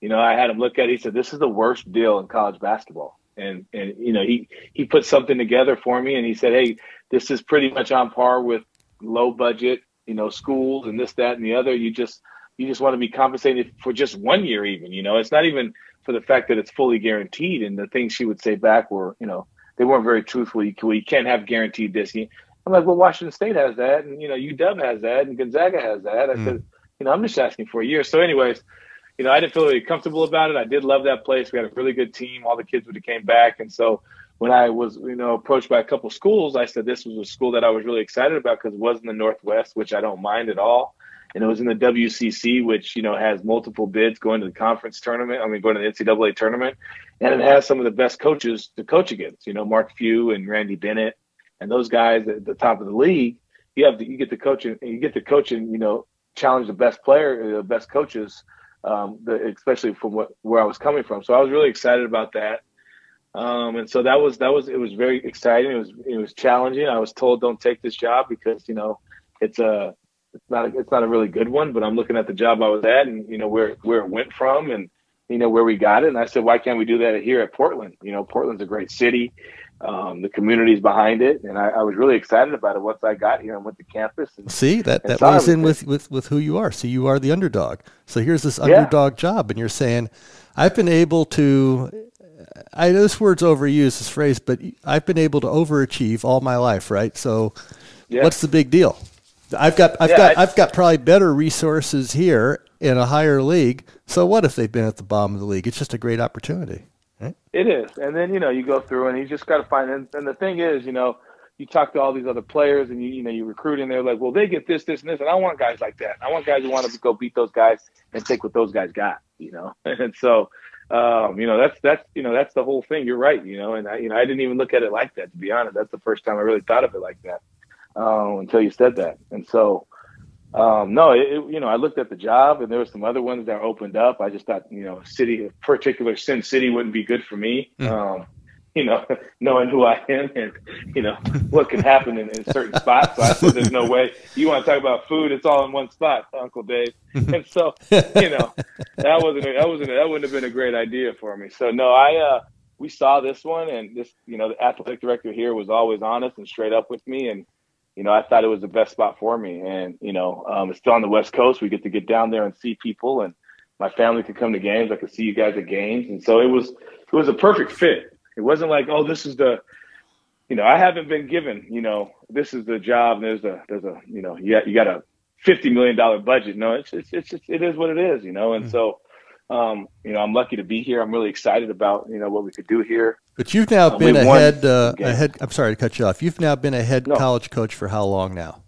you know, I had him look at. it. He said, this is the worst deal in college basketball. And and you know, he he put something together for me, and he said, hey, this is pretty much on par with low budget, you know, schools and this, that, and the other. You just you just want to be compensated for just one year, even. You know, it's not even for the fact that it's fully guaranteed. And the things she would say back were, you know, they weren't very truthful. You, you can't have guaranteed this. I'm like, well, Washington State has that, and you know, UW has that, and Gonzaga has that. I mm. said, you know, I'm just asking for a year. So, anyways, you know, I didn't feel really comfortable about it. I did love that place. We had a really good team. All the kids would have came back, and so when I was, you know, approached by a couple schools, I said this was a school that I was really excited about because it was in the Northwest, which I don't mind at all, and it was in the WCC, which you know has multiple bids going to the conference tournament. I mean, going to the NCAA tournament, and it has some of the best coaches to coach against. You know, Mark Few and Randy Bennett and those guys at the top of the league, you have to, you get the coaching, and you get the coaching, you know challenge the best player, the best coaches, um, the, especially from what where I was coming from. So I was really excited about that. Um, and so that was that was it was very exciting. It was it was challenging. I was told don't take this job because you know it's a it's not a, it's not a really good one. But I'm looking at the job I was at and you know where where it went from and you know where we got it. And I said why can't we do that here at Portland? You know Portland's a great city um, the communities behind it, and I, I, was really excited about it once I got here and went to campus. And, See that that lays in with, with with who you are. So you are the underdog. So here's this underdog yeah. job, and you're saying, I've been able to. I know this word's overused, this phrase, but I've been able to overachieve all my life, right? So, yeah. what's the big deal? I've got I've yeah, got I, have got probably better resources here in a higher league. So what if they've been at the bottom of the league? It's just a great opportunity. It is, and then you know you go through and you just got to find. And, and the thing is, you know, you talk to all these other players and you you know you recruit and they're like, well, they get this, this, and this, and I want guys like that. I want guys who want to go beat those guys and take what those guys got, you know. and so, um, you know, that's that's you know that's the whole thing. You're right, you know, and I you know I didn't even look at it like that to be honest. That's the first time I really thought of it like that um, until you said that, and so um, no, it, you know, I looked at the job and there were some other ones that opened up. I just thought, you know, city, particular Sin City wouldn't be good for me. Mm. Um, you know, knowing who I am and, you know, what can happen in, in certain spots. So I said, there's no way you want to talk about food. It's all in one spot, Uncle Dave. And so, you know, that wasn't, that wasn't, that wouldn't have been a great idea for me. So no, I, uh, we saw this one and this, you know, the athletic director here was always honest and straight up with me. And, you know, I thought it was the best spot for me. And, you know, um, it's still on the West Coast. We get to get down there and see people and my family could come to games. I could see you guys at games. And so it was, it was a perfect fit. It wasn't like, oh, this is the, you know, I haven't been given, you know, this is the job. And there's a, there's a, you know, you got, you got a $50 million budget. No, it's, it's, it's, it is what it is, you know? And mm-hmm. so, um, you know, I'm lucky to be here. I'm really excited about, you know, what we could do here. But you've now uh, been a head, uh, a head. I'm sorry to cut you off. You've now been a head no. college coach for how long now?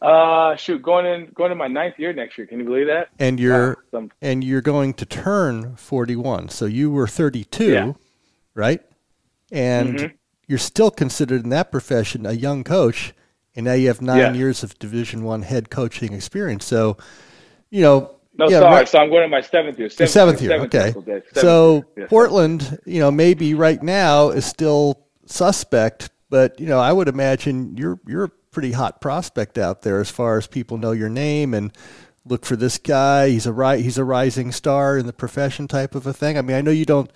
Uh, shoot, going in going in my ninth year next year. Can you believe that? And you're and you're going to turn 41. So you were 32, yeah. right? And mm-hmm. you're still considered in that profession a young coach, and now you have nine yeah. years of Division One head coaching experience. So, you know, no, yeah, sorry. Right. So I'm going to my seventh year. Seventh, seventh year. Seventh okay. Seventh so year. Portland, you know, maybe right now is still suspect, but you know, I would imagine you're you're a pretty hot prospect out there as far as people know your name and look for this guy. He's a ri- he's a rising star in the profession type of a thing. I mean, I know you don't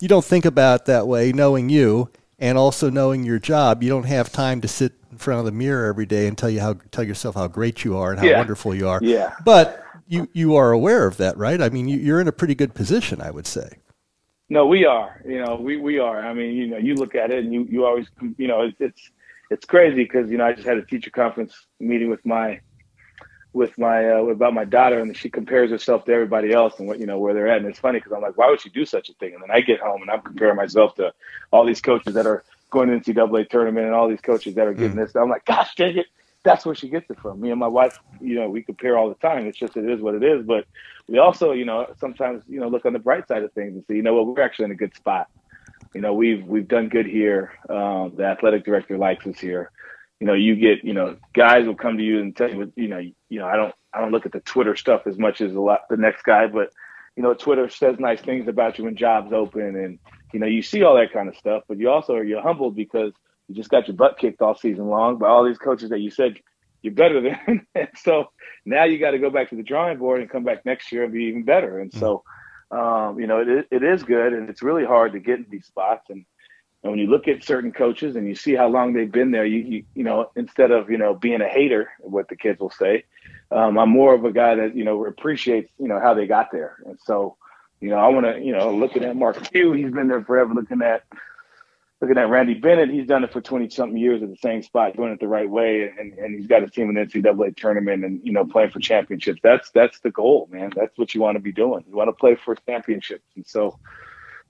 you don't think about that way, knowing you and also knowing your job. You don't have time to sit in front of the mirror every day and tell you how tell yourself how great you are and how yeah. wonderful you are. Yeah. But you you are aware of that, right? I mean, you, are in a pretty good position, I would say. No, we are. You know, we, we are. I mean, you know, you look at it and you, you always, you know, it's it's, it's crazy because you know I just had a teacher conference meeting with my with my uh, about my daughter, and she compares herself to everybody else and what you know where they're at. And it's funny because I'm like, why would she do such a thing? And then I get home and I'm comparing myself to all these coaches that are going to the NCAA tournament and all these coaches that are getting mm. this. I'm like, gosh dang it, that's where she gets it from. Me and my wife, you know, we compare all the time. It's just it is what it is. But we also, you know, sometimes you know look on the bright side of things and say, you know what, we're actually in a good spot. You know, we've we've done good here. Um, the athletic director likes us here you know, you get, you know, guys will come to you and tell you, you know, you know, I don't, I don't look at the Twitter stuff as much as a lot the next guy, but you know, Twitter says nice things about you when jobs open, and you know, you see all that kind of stuff. But you also you're humbled because you just got your butt kicked all season long by all these coaches that you said you're better than. and so now you got to go back to the drawing board and come back next year and be even better. And so, um, you know, it, it is good, and it's really hard to get in these spots. And and when you look at certain coaches and you see how long they've been there, you you, you know instead of you know being a hater, what the kids will say, um, I'm more of a guy that you know appreciates you know how they got there. And so, you know, I want to you know looking at Mark Few, he's been there forever. Looking at looking at Randy Bennett, he's done it for 20 something years at the same spot, doing it the right way, and, and he's got a team in the NCAA tournament and you know playing for championships. That's that's the goal, man. That's what you want to be doing. You want to play for championships, and so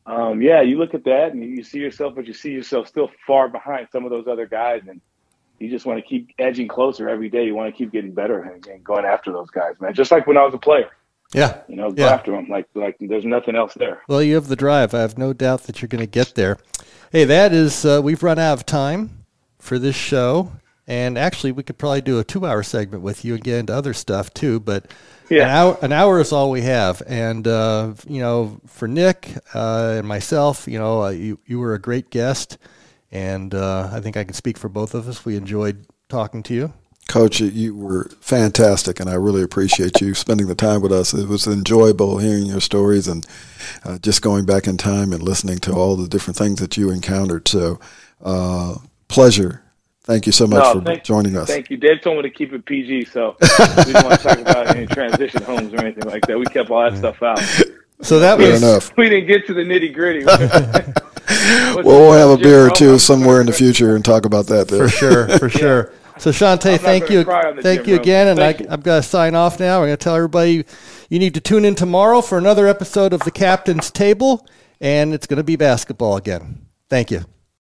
um, yeah, you look at that and you see yourself, but you see yourself still far behind some of those other guys, and you just want to keep edging closer every day. You want to keep getting better and, and going after those guys, man. Just like when I was a player. Yeah, you know, go yeah. after them like like there's nothing else there. Well, you have the drive. I have no doubt that you're going to get there. Hey, that is uh, we've run out of time for this show, and actually we could probably do a two-hour segment with you and get into other stuff too, but yeah. An hour, an hour is all we have. And, uh, you know, for Nick uh, and myself, you know, uh, you, you were a great guest. And uh, I think I can speak for both of us. We enjoyed talking to you. Coach, you were fantastic, and I really appreciate you spending the time with us. It was enjoyable hearing your stories and uh, just going back in time and listening to all the different things that you encountered. So, uh, pleasure Thank you so much no, for thank, joining us. Thank you. Dave told me to keep it PG, so we didn't want to talk about any transition homes or anything like that. We kept all that stuff out. So that was enough. We didn't get to the nitty gritty. well, we'll have a beer or two somewhere in the future and talk about that. There. For sure, for sure. So Shantay, thank you, thank you again, and I, I've got to sign off now. I'm going to tell everybody you need to tune in tomorrow for another episode of the Kaptain's Table, and it's going to be basketball again. Thank you.